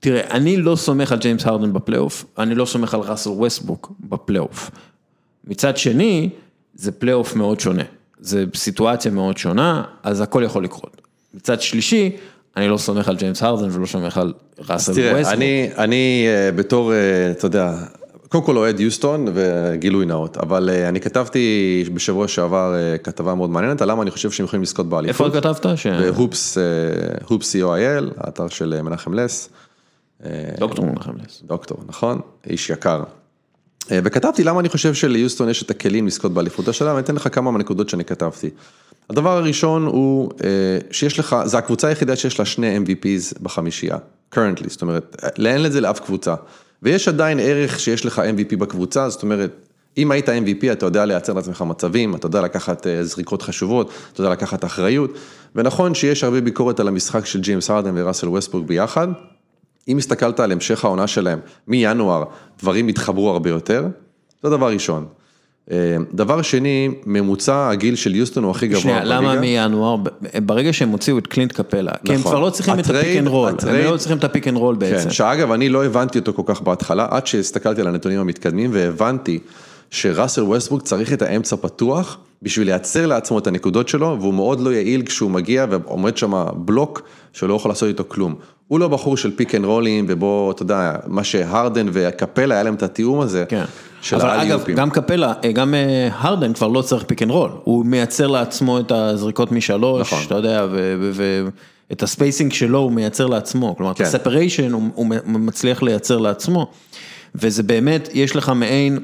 תראה, אני לא סומך על ג'יימס הרדן בפלייאוף, אני לא סומך על ראסל ווסטבוק בפלייאוף. מצד שני, זה פלייאוף מאוד שונה. זה סיטואציה מאוד שונה, אז הכל יכול לקרות. מצד שלישי, אני לא סומך על ג'יימס הרדן ולא סומך על ראסל תראה, ווסטברוק. אני, אני אה, בתור, אה, אתה יודע, קודם כל אוהד יוסטון וגילוי נאות, אבל אה, אני כתבתי בשבוע שעבר אה, כתבה מאוד מעניינת על למה אני חושב שהם יכולים לזכות באליפות. איפה כתבת? ש- בהופס, אה, הופס co.il, האתר של מנחם לס, דוקטור מנחם לס. דוקטור, נכון? איש יקר. וכתבתי למה אני חושב שליוסטון יש את הכלים לזכות באליפות השאלה, ואני אתן לך כמה מהנקודות שאני כתבתי. הדבר הראשון הוא שיש לך, זה הקבוצה היחידה שיש לה שני MVPs בחמישייה, currently, זאת אומרת, אין לזה לאף קבוצה. ויש עדיין ערך שיש לך MVP בקבוצה, זאת אומרת, אם היית MVP אתה יודע לייצר לעצמך מצבים, אתה יודע לקחת אה, זריקות חשובות, אתה יודע לקחת אחריות, ונכון שיש הרבה ביקורת על המשחק של ג'יימס הרדן וראסל ווסטברוק ביחד, אם הסתכלת על המשך העונה שלהם מינואר, דברים התחברו הרבה יותר, זה דבר ראשון. דבר שני, ממוצע הגיל של יוסטון הוא הכי גבוה שנייה, בליגה. למה מינואר? ברגע שהם הוציאו את קלינט קפלה, כי הם נכון. כבר לא צריכים את ה pick and roll, הם לא צריכים את ה pick and roll בעצם. שאגב, אני לא הבנתי אותו כל כך בהתחלה, עד שהסתכלתי על הנתונים המתקדמים והבנתי שראסל ווסטברוק צריך את האמצע פתוח בשביל לייצר לעצמו את הנקודות שלו, והוא מאוד לא יעיל כשהוא מגיע ועומד שם בלוק שלא יכול לעשות איתו כלום. הוא לא בחור של pick and רולים, ובו, אתה יודע, מה שהרדן וקפלה, היה להם את התיאום הזה. כן. של אבל אגב. גם קפלה, אה, גם אה, הרדן כבר לא צריך pick and roll, הוא מייצר לעצמו את הזריקות משלוש, נכון. אתה יודע, ואת ה spacing שלו הוא מייצר לעצמו, כלומר, את כן. ה separation הוא הוא מצליח לייצר לעצמו, וזה באמת, יש לך מעין,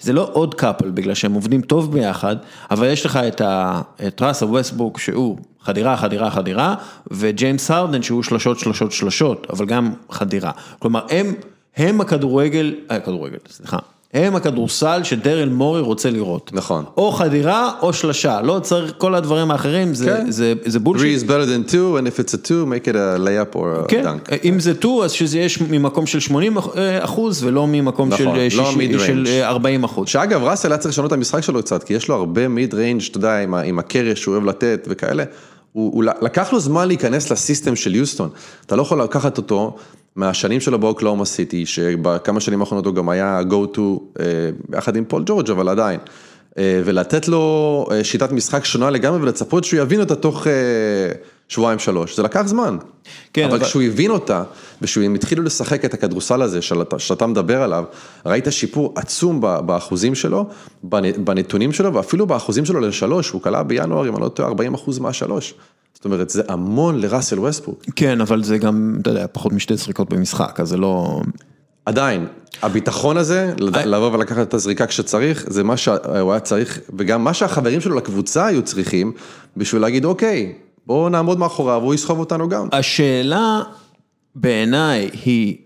זה לא עוד couple, בגלל שהם עובדים טוב ביחד, אבל יש לך את ה- את ראסל ווסטבוק שהוא חדירה, חדירה, חדירה, וג'יימס הרדן שהוא שלשות, שלשות, שלשות, אבל גם חדירה. כלומר, הם, הם הכדורגל, אה, כדורגל, סליחה. הם הכדורסל שדרל מורי רוצה לראות. נכון. או חדירה או שלשה, לא צריך, כל הדברים האחרים זה, כן. זה, זה Three בולשיט. is better than two, and if it's a two, make it a layup or a כן, dunk. אם זה 2 אז שזה יש ממקום של 80 אחוז ולא ממקום נכון, של, לא 60, mid-range. של אה, 40 אחוז. שאגב, ראסל היה צריך לשנות את המשחק שלו קצת, כי יש לו הרבה mid range, אתה יודע, עם עם הקרש שהוא אוהב לתת וכאלה. הוא, הוא לקח לו זמן להיכנס ל system של יוסטון. אתה לא יכול לקחת אותו מהשנים שלו באוקלהומה סיטי, שבכמה שנים האחרונות הוא גם היה go to, אה, יחד עם פול ג'ורג', אבל עדיין. אה, ולתת לו אה, שיטת משחק שונה לגמרי ולצפות שהוא יבין אותה תוך שבועיים שלוש, זה לקח זמן. כן, אבל אבל- כשהוא הבין אותה, ושהם התחילו לשחק את הכדורסל הזה שאתה, שאתה מדבר עליו, ראית שיפור עצום באחוזים שלו, בנ- בנתונים שלו, ואפילו באחוזים שלו לשלוש, הוא כלה בינואר, אם אני לא טועה, 40 אחוז מהשלוש. זאת אומרת, זה המון לראסל ווסטבורק. כן, אבל זה גם, אתה יודע, פחות משתי זריקות במשחק, אז זה לא... עדיין, הביטחון הזה, I- לבוא ולקחת את הזריקה כשצריך, זה מה שהוא היה צריך, וגם מה שהחברים שלו לקבוצה היו צריכים, בשביל להגיד, אוקיי, בואו נעמוד מאחוריו, והוא יסחוב אותנו גם. השאלה בעיניי היא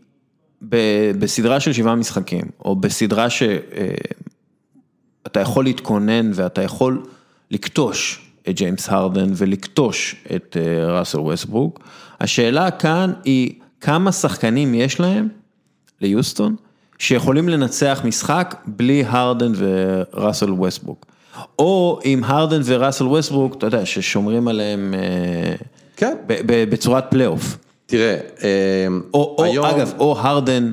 ב- בסדרה של שבעה משחקים, או בסדרה שאתה יכול להתכונן ואתה יכול להתיש את ג'יימס הרדן ולהתיש את אה, ראסל ווסטברוק, השאלה כאן היא כמה שחקנים יש להם ליוסטון שיכולים לנצח משחק בלי הרדן וראסל ווסטברוק. או עם הרדן וראסל ווסטברוק, אתה יודע, ששומרים עליהם אה, כן. בצורת פלייאוף. תראה, אה, או, או היום- אגב, או הרדן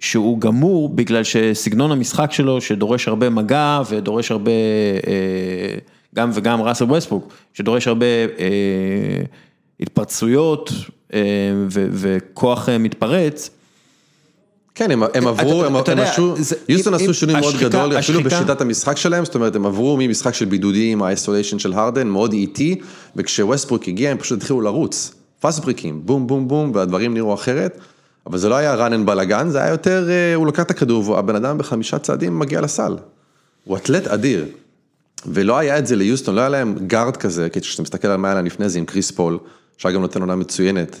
שהוא גמור בגלל שסגנון המשחק שלו שדורש הרבה מגע ודורש הרבה, אה, גם וגם ראסל ווסטברוק, שדורש הרבה התפרצויות וכוח מתפרץ. כן, הם, הם עברו, אתה- הם, אתה הם יודע, עשו, זה- יוסטון עשו שינוי מאוד השחיקה- גדול, אפילו השחיקה- בשיטת המשחק שלהם, זאת אומרת, הם עברו ממשחק של בידודים, ה isolation של הרדן, מאוד איטי, וכשווסטברוק הגיע, הם פשוט התחילו לרוץ, fast break ים, בום בום בום, והדברים נראו אחרת, אבל זה לא היה run and gun, זה היה יותר, אה, הוא לקח את הכדור, והבן אדם בחמישה צעדים מגיע לסל. הוא אתלט אדיר. ולא היה את זה ליוסטון, לא היה להם גארד כזה, כי כשאתה מסתכל על מה היה להם לפני זה עם קריס פול, שהיה גם נותן עונה מצוינת,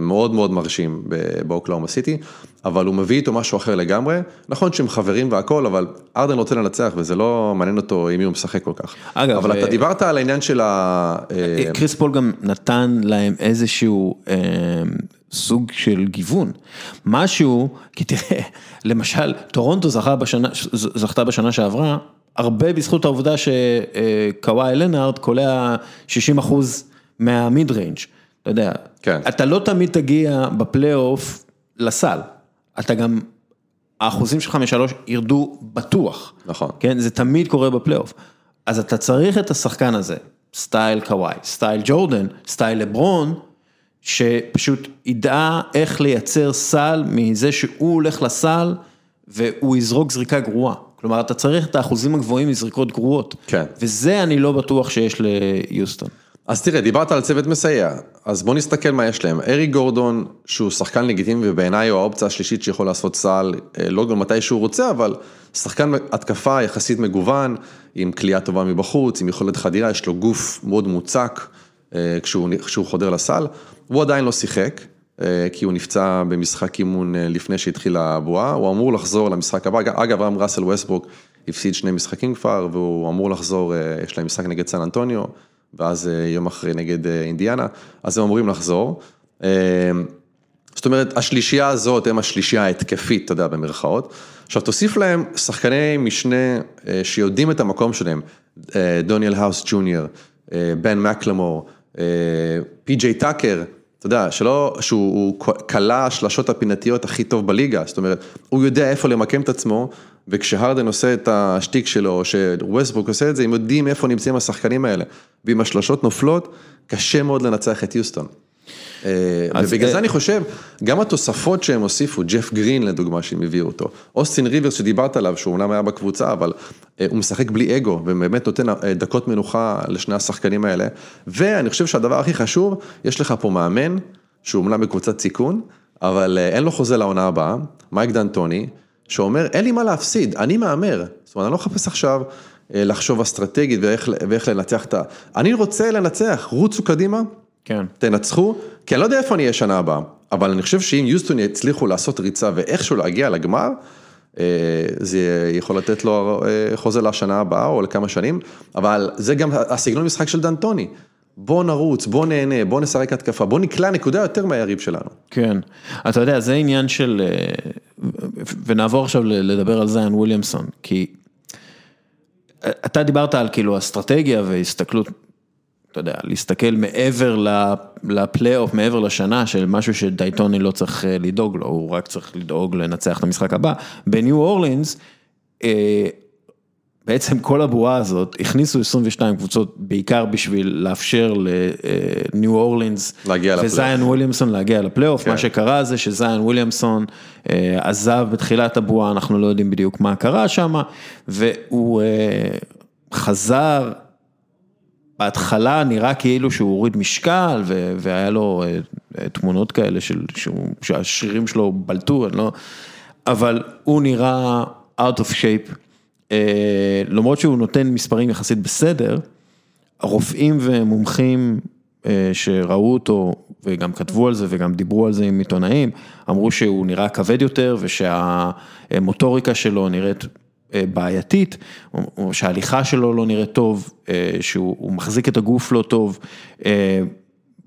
מאוד מאוד מרשים באוקלהומה סיטי, אבל הוא מביא איתו משהו אחר לגמרי, נכון שהם חברים והכל, אבל הארדן רוצה לנצח וזה לא מעניין אותו מי הוא משחק כל כך. אגב, אבל אה, אתה דיברת על העניין של ה... אה, קריס פול גם נתן להם איזשהו אה, סוג של גיוון. משהו, כי תראה, למשל, טורונטו זכה בשנה, זכתה בשנה שעברה, הרבה בזכות העובדה שקוואי לנארד קולע 60 אחוז מה mid range, אתה יודע, כן. אתה לא תמיד תגיע בפלייאוף לסל, אתה גם, האחוזים שלך משלוש ירדו בטוח. נכון. כן, זה תמיד קורה בפלייאוף. אז אתה צריך את השחקן הזה, style קוואי, style ג'ורדן, style לברון, שפשוט ידע איך לייצר סל מזה שהוא הולך לסל והוא יזרוק זריקה גרועה. כלומר, אתה צריך את האחוזים הגבוהים מזריקות גרועות. כן. וזה אני לא בטוח שיש ליוסטון. אז תראה, דיברת על צוות מסייע, אז בוא נסתכל מה יש להם. ארי גורדון, שהוא שחקן לגיטימי ובעיניי הוא האופציה השלישית שיכול לעשות סל, אה, לא גם מתי שהוא רוצה, אבל שחקן התקפה יחסית מגוון, עם כליאה טובה מבחוץ, עם יכולת חדירה, יש לו גוף מאוד מוצק אה, כשהוא, כשהוא חודר לסל. הוא עדיין לא שיחק, אה, כי הוא נפצע במשחק אימון לפני שהתחילה הבועה, הוא אמור לחזור למשחק הבא, אגב, גם ראסל ווסטברוק הפסיד שני משחקים כבר, והוא אמור לחזור, יש להם משחק נגד סן אנטוניו. ואז אה, יום אחרי נגד אה, אינדיאנה, אז הם אמורים לחזור. אה, זאת אומרת, השלישייה הזאת הם השלישייה ההתקפית, אתה יודע, במרכאות. עכשיו תוסיף להם שחקני משנה שיודעים את המקום שלהם, דוניאל האוס ג'וניור, בן מקלמור, אה, פי.ג'יי טאקר, אתה יודע, שלא, שהוא כלה השלשות הפינתיות הכי טוב בליגה, זאת אומרת, הוא יודע איפה למקם את עצמו, וכשהרדן עושה את השטיק שלו, או שווסטברוק עושה את זה, הם יודעים איפה נמצאים השחקנים האלה. ואם השלושות נופלות, קשה מאוד לנצח את יוסטון. אה, ובגלל זה אני חושב, גם התוספות שהם הוסיפו, ג'ף גרין לדוגמה שהם הביאו אותו, אוסטין ריברס שדיברת עליו, שהוא אומנם היה בקבוצה, אבל אה, הוא משחק בלי אגו, ובאמת נותן אה, דקות מנוחה לשני השחקנים האלה, ואני חושב שהדבר הכי חשוב, יש לך פה מאמן, שהוא אומנם בקבוצת סיכון, אבל אין לו חוזה לעונה הבאה, מייק דנטוני, שאומר, אין לי מה להפסיד, אני מהמר, זאת אומרת, אני לא מחפש עכשיו לחשוב אסטרטגית ואיך, ואיך לנצח את ה... אני רוצה לנצח, רוצו קדימה. כן. תנצחו, כי אני לא יודע איפה אני אהיה שנה הבאה, אבל אני חושב שאם יוסטון יצליחו לעשות ריצה ואיכשהו להגיע לגמר, אה, זה יכול לתת לו אה, חוזה לשנה הבאה או לכמה שנים, אבל זה גם הסגנון משחק של דנטוני. בוא נרוץ, בוא נהנה, בוא נשחק התקפה, בוא נקלע נקודה יותר מהיריב שלנו. כן, אתה יודע, זה עניין של, אה, ונעבור עכשיו לדבר על זיין וויליאמסון, כי אתה דיברת על כאילו אסטרטגיה והסתכלות אתה יודע, להסתכל מעבר לפלייאוף, מעבר לשנה של משהו שדייטוני לא צריך אה, לדאוג לו, הוא רק צריך לדאוג לנצח את המשחק הבא. בניו אורלינס, אה, בעצם כל הבועה הזאת, הכניסו 22 קבוצות בעיקר בשביל לאפשר לניו אורלינס וזיין וויליאמסון להגיע לפלייאוף, כן. מה שקרה זה שזיין וויליאמסון אה, עזב בתחילת הבועה, אנחנו לא יודעים בדיוק מה קרה שם, והוא חזר. בהתחלה נראה כאילו שהוא הוריד משקל והיה לו אה, תמונות כאלה של, שהשרירים שלו בלטו, לא, אבל הוא נראה out of shape, אה, למרות שהוא נותן מספרים יחסית בסדר, הרופאים ומומחים אה, שראו אותו וגם כתבו על זה וגם דיברו על זה עם עיתונאים, אמרו שהוא נראה כבד יותר ושהמוטוריקה שלו נראית אה, בעייתית, או שההליכה שלו לא נראית טוב, אה, שהוא מחזיק את הגוף לא טוב, אה,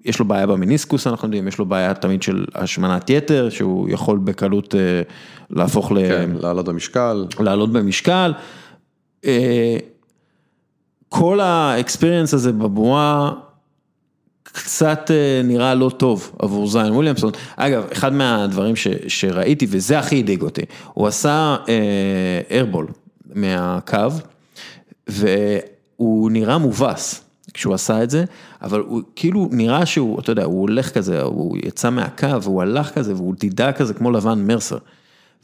יש לו בעיה במיניסקוס, אנחנו יודעים, יש לו בעיה תמיד של השמנת יתר, שהוא יכול בקלות להפוך ל... כן, לעלות במשקל. לעלות במשקל. כל האקספיריאנס הזה בבועה, קצת נראה לא טוב עבור זיין וויליאמסון. אגב, אחד מהדברים ש, שראיתי, וזה הכי הדאיג אותי, הוא עשה איירבול מהקו, והוא נראה מובס כשהוא עשה את זה, אבל הוא כאילו נראה שהוא, אתה יודע, הוא הולך כזה, הוא יצא מהקו, והוא הלך כזה, והוא דידה כזה כמו לבן מרסר.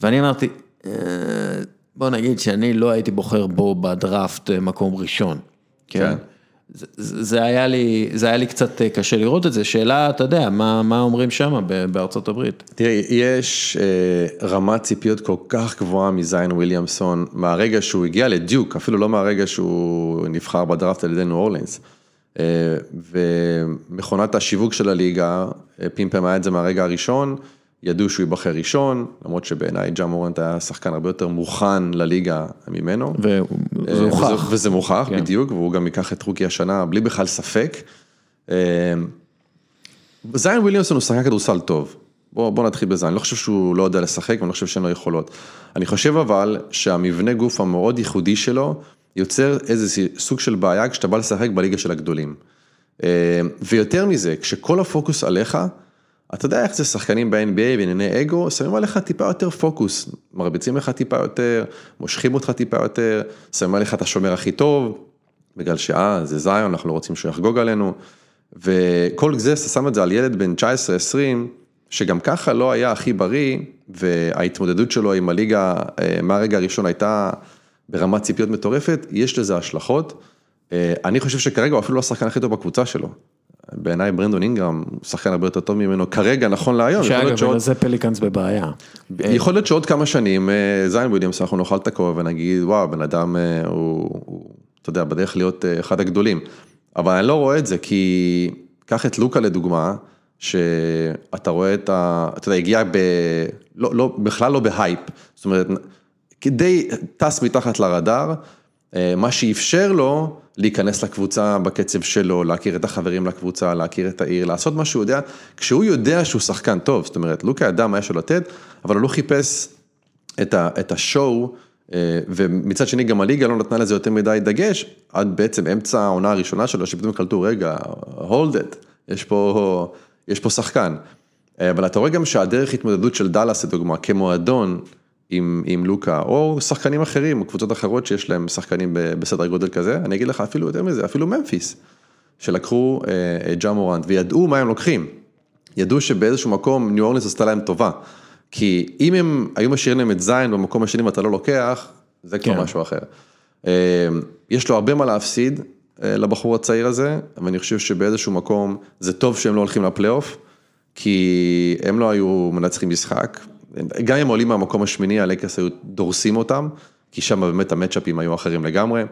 ואני אמרתי, אה, בוא נגיד שאני לא הייתי בוחר בו בדראפט מקום ראשון. כן. כן. זה היה לי, זה היה לי קצת אה, קשה לראות את זה, שאלה, אתה יודע, מה, מה אומרים שם בארצות הברית? תראה, יש אה, רמת ציפיות כל כך גבוהה מזיין וויליאמסון, מהרגע שהוא הגיע לדיוק, אפילו לא מהרגע שהוא נבחר בדראפט על ידי ניו אורלינס. ומכונת השיווק של הליגה, אה, פימפם היה את זה מהרגע הראשון. ידעו שהוא ייבחר ראשון, למרות שבעיניי ג'ה מורנט היה שחקן הרבה יותר מוכן לליגה ממנו. וזה אה, מוכח. וזה מוכח, כן. בדיוק, והוא גם ייקח את רוקי השנה בלי בכלל ספק. אה, זיין וויליאמסון הוא שחקן כדורסל טוב. בוא, בוא נתחיל בזה, אני לא חושב שהוא לא יודע לשחק ואני לא חושב שאין לו יכולות. אני חושב אבל שהמבנה גוף המאוד ייחודי שלו יוצר איזה סוג של בעיה כשאתה בא לשחק בליגה של הגדולים. אה, ויותר מזה, כשכל הפוקוס עליך, אתה יודע איך זה שחקנים ב-NBA בענייני אגו, שמים עליך טיפה יותר פוקוס, מרביצים לך טיפה יותר, מושכים אותך טיפה יותר, שמים עליך את השומר הכי טוב, בגלל שאה, זה זיון, אנחנו לא רוצים שהוא יחגוג עלינו, וכל זה, אתה שם את זה על ילד בן 19-20, שגם ככה לא היה הכי בריא, וההתמודדות שלו עם הליגה אה, מהרגע הראשון הייתה ברמת ציפיות מטורפת, יש לזה השלכות. אה, אני חושב שכרגע הוא אפילו לא השחקן הכי טוב בקבוצה שלו. בעיניי ברנדון אינגרם הוא שחקן הרבה יותר טוב ממנו כרגע, נכון להיום. שאגב, שעוד... זה פליקאנס בבעיה. יכול להיות שעוד כמה שנים, אה, זין וויליאמס, אנחנו נאכל את הכובע ונגיד, וואו, בן אדם אה, הוא, הוא, אתה יודע, בדרך להיות אחד הגדולים. אבל אני לא רואה את זה, כי קח את לוקה לדוגמה, שאתה רואה את ה... אתה יודע, הגיע ב... לא, לא, בכלל לא בהייפ. זאת אומרת, כדי, טס מתחת לרדאר, מה שאפשר לו, להיכנס לקבוצה בקצב שלו, להכיר את החברים לקבוצה, להכיר את העיר, לעשות מה שהוא יודע, כשהוא יודע שהוא שחקן טוב, זאת אומרת, לוקה ידע מה יש לו לתת, אבל הוא לא חיפש את, ה, את השואו, אה, ומצד שני גם הליגה לא נתנה לזה יותר מדי דגש, עד בעצם אמצע העונה הראשונה שלו, שפתאום קלטו, רגע, hold it, יש פה, יש פה שחקן. אה, אבל אתה רואה גם שהדרך התמודדות של דאלאס, לדוגמה, כמועדון, עם, עם לוקה, או שחקנים אחרים, או קבוצות אחרות שיש להם שחקנים בסדר גודל כזה, אני אגיד לך אפילו יותר מזה, אפילו ממפיס, שלקחו אה, ג'ה מורנט וידעו מה הם לוקחים, ידעו שבאיזשהו מקום ניו אורלינס עשתה להם טובה, כי אם הם היו משאירים להם את זין במקום השני ואתה לא לוקח, זה כבר כן. משהו אחר. אה, יש לו הרבה מה להפסיד אה, לבחור הצעיר הזה, ואני חושב שבאיזשהו מקום זה טוב שהם לא הולכים לפלייאוף, כי הם לא היו מנצחים משחק, גם אם עולים מהמקום השמיני, הלקרס היו דורסים אותם, כי שם באמת ה matchup ים היו אחרים לגמרי.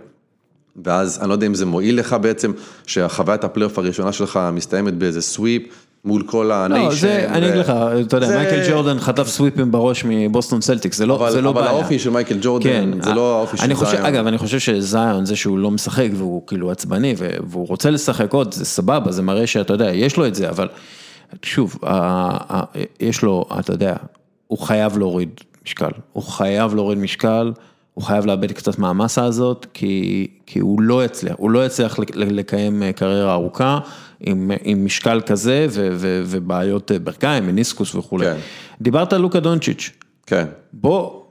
ואז אני לא יודע אם זה מועיל לך בעצם, שהחוויית הפלייאוף הראשונה שלך מסתיימת באיזה sweep. מול כל ה nation. לא, זה, ו... אני אגיד לך, אתה יודע, זה... מייקל ג'ורדן חטף sweep ים בראש מבוסטון סלטיקס, זה לא, אבל, זה לא אבל בעיה. אבל האופי של מייקל ג'ורדן, כן, זה לא האופי של חושב, זיון. אגב, אני חושב שזיון, זה שהוא לא משחק והוא כאילו עצבני, והוא רוצה לשחק עוד, זה סבבה, זה מראה שאתה יודע, יש לו את זה, אבל שוב, יש לו, אתה יודע, הוא חייב להוריד משקל, הוא חייב להוריד משקל, הוא חייב לאבד קצת מהמסה הזאת, כי, כי הוא לא יצליח, הוא לא יצליח לקיים אה, קריירה ארוכה עם, עם משקל כזה ו, ו, ובעיות אה, ברכיים, מניסקוס וכולי. כן. דיברת על לוקה דונצ'יץ'. כן. בוא,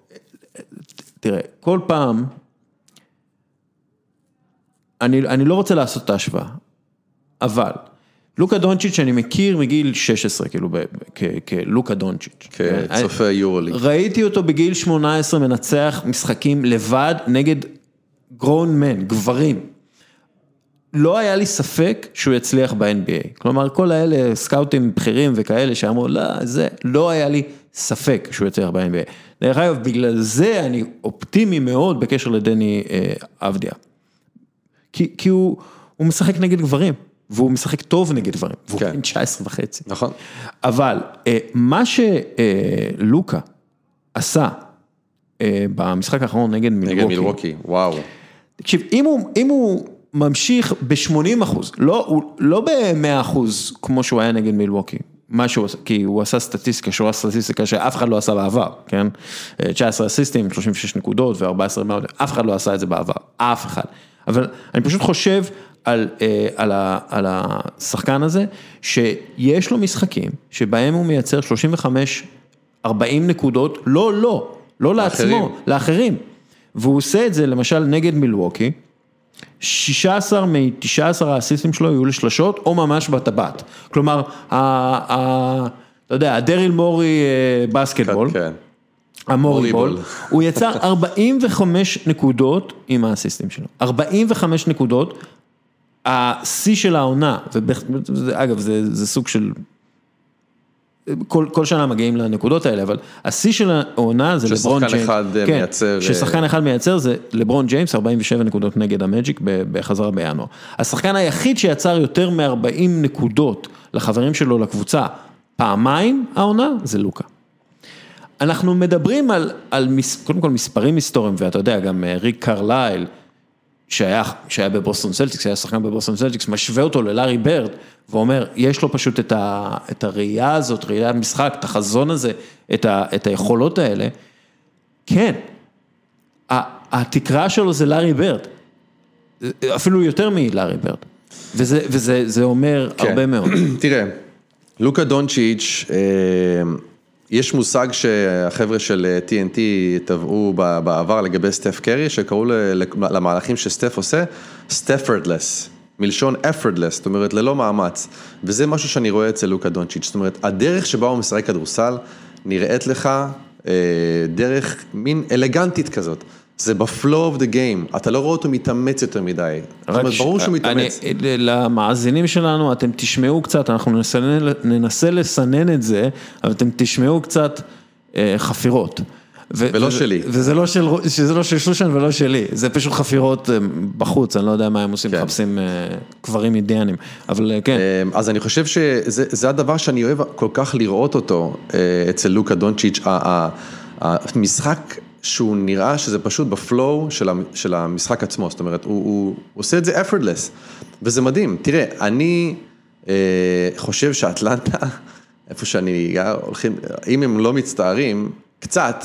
תראה, כל פעם, אני, אני לא רוצה לעשות את ההשוואה, אבל לוקה דונצ'יץ' אני מכיר מגיל 16, כאילו, כלוקה דונצ'יץ'. כצופה כן, יורוליג. ראיתי אותו בגיל 18 מנצח משחקים לבד נגד גרון מן, גברים. לא היה לי ספק שהוא יצליח ב-NBA. כלומר, כל האלה, סקאוטים בכירים וכאלה שאמרו, לא, זה, לא היה לי ספק שהוא יצליח ב-NBA. דרך אגב, בגלל זה אני אופטימי מאוד בקשר לדני אה, אבדיה. כי, כי הוא, הוא משחק נגד גברים. והוא משחק טוב נגד דברים, והוא כן. בן 19 וחצי. נכון. אבל אה, מה שלוקה עשה אה, במשחק האחרון נגד מילווקי, נגד מילווקי, וואו. תקשיב, אם הוא, אם הוא ממשיך ב-80 אחוז, לא, לא ב-100 אחוז כמו שהוא היה נגד מילווקי, מה שהוא עשה, כי הוא עשה סטטיסטיקה, שהוא עשה סטטיסטיקה שאף אחד לא עשה בעבר, כן? 19 אסיסטים, 36 נקודות ו-14 מאות, אף אחד לא עשה את זה בעבר, אף אחד. אבל אני פשוט חושב על, אה, על, ה, על השחקן הזה, שיש לו משחקים שבהם הוא מייצר 35-40 נקודות, לא, לא, לא לעצמו, לאחרים. והוא עושה את זה למשל נגד מילווקי, 16 מ-19 האסיסטים שלו יהיו לשלשות או ממש בטבעת. כלומר, ה, ה, אתה יודע, הדריל מורי אה, בסקטבול. כן. כן. המורי בול, הוא יצר 45 נקודות עם האסיסטים שלו, 45 נקודות, השיא של העונה, ואגב זה, זה סוג של, כל, כל שנה מגיעים לנקודות האלה, אבל השיא של העונה זה לברון ג'יימס, ששחקן אחד כן, מייצר, ששחקן אחד מייצר זה לברון ג'יימס, 47 נקודות נגד המג'יק בחזרה בינואר. השחקן היחיד שיצר יותר מ-40 נקודות לחברים שלו לקבוצה פעמיים העונה זה לוקה. אנחנו מדברים על, על קודם כל מספרים היסטוריים, ואתה יודע, גם אה, ריק קרלייל, שהיה, שהיה בבוסטון סלטיקס, היה שחקן בבוסטון סלטיקס, משווה אותו ללארי ברד, ואומר, יש לו פשוט את, ה, את הראייה הזאת, ראיית משחק, את החזון הזה, את, ה, את היכולות האלה. כן, התקרה שלו זה לארי ברד, אפילו יותר מלארי ברד, וזה, וזה אומר כן. הרבה מאוד. תראה, לוקה דונצ'יץ', אה, יש מושג שהחבר'ה של TNT טבעו בעבר לגבי סטף קרי, שקראו למהלכים שסטף עושה, Steph-ortless, מלשון effortless, זאת אומרת ללא מאמץ, וזה משהו שאני רואה אצל לוקה דונצ'יץ', זאת אומרת, הדרך שבה הוא משחק כדורסל נראית לך אה, דרך מין אלגנטית כזאת. זה בפלואו of the game, אתה לא רואה אותו מתאמץ יותר מדי, זאת אומרת, ברור שהוא מתאמץ. אני, למאזינים שלנו, אתם תשמעו קצת, אנחנו נסנן, ננסה לסנן את זה, אבל אתם תשמעו קצת אה, חפירות. ו- ולא וזה, שלי. וזה לא של, שזה לא של שושן ולא שלי, זה פשוט חפירות אה, בחוץ, אני לא יודע מה הם עושים, כן. מחפשים אה, קברים אידיאנים, אבל אה, כן. אז אני חושב שזה הדבר שאני אוהב כל כך לראות אותו אצל לוקה דונצ'יץ', המשחק שהוא נראה שזה פשוט ב flow של המשחק עצמו, זאת אומרת, הוא, הוא עושה את זה effortless, וזה מדהים. תראה, אני אה, חושב שאטלנטה, איפשהו אני חושב, אם הם לא מצטערים, קצת,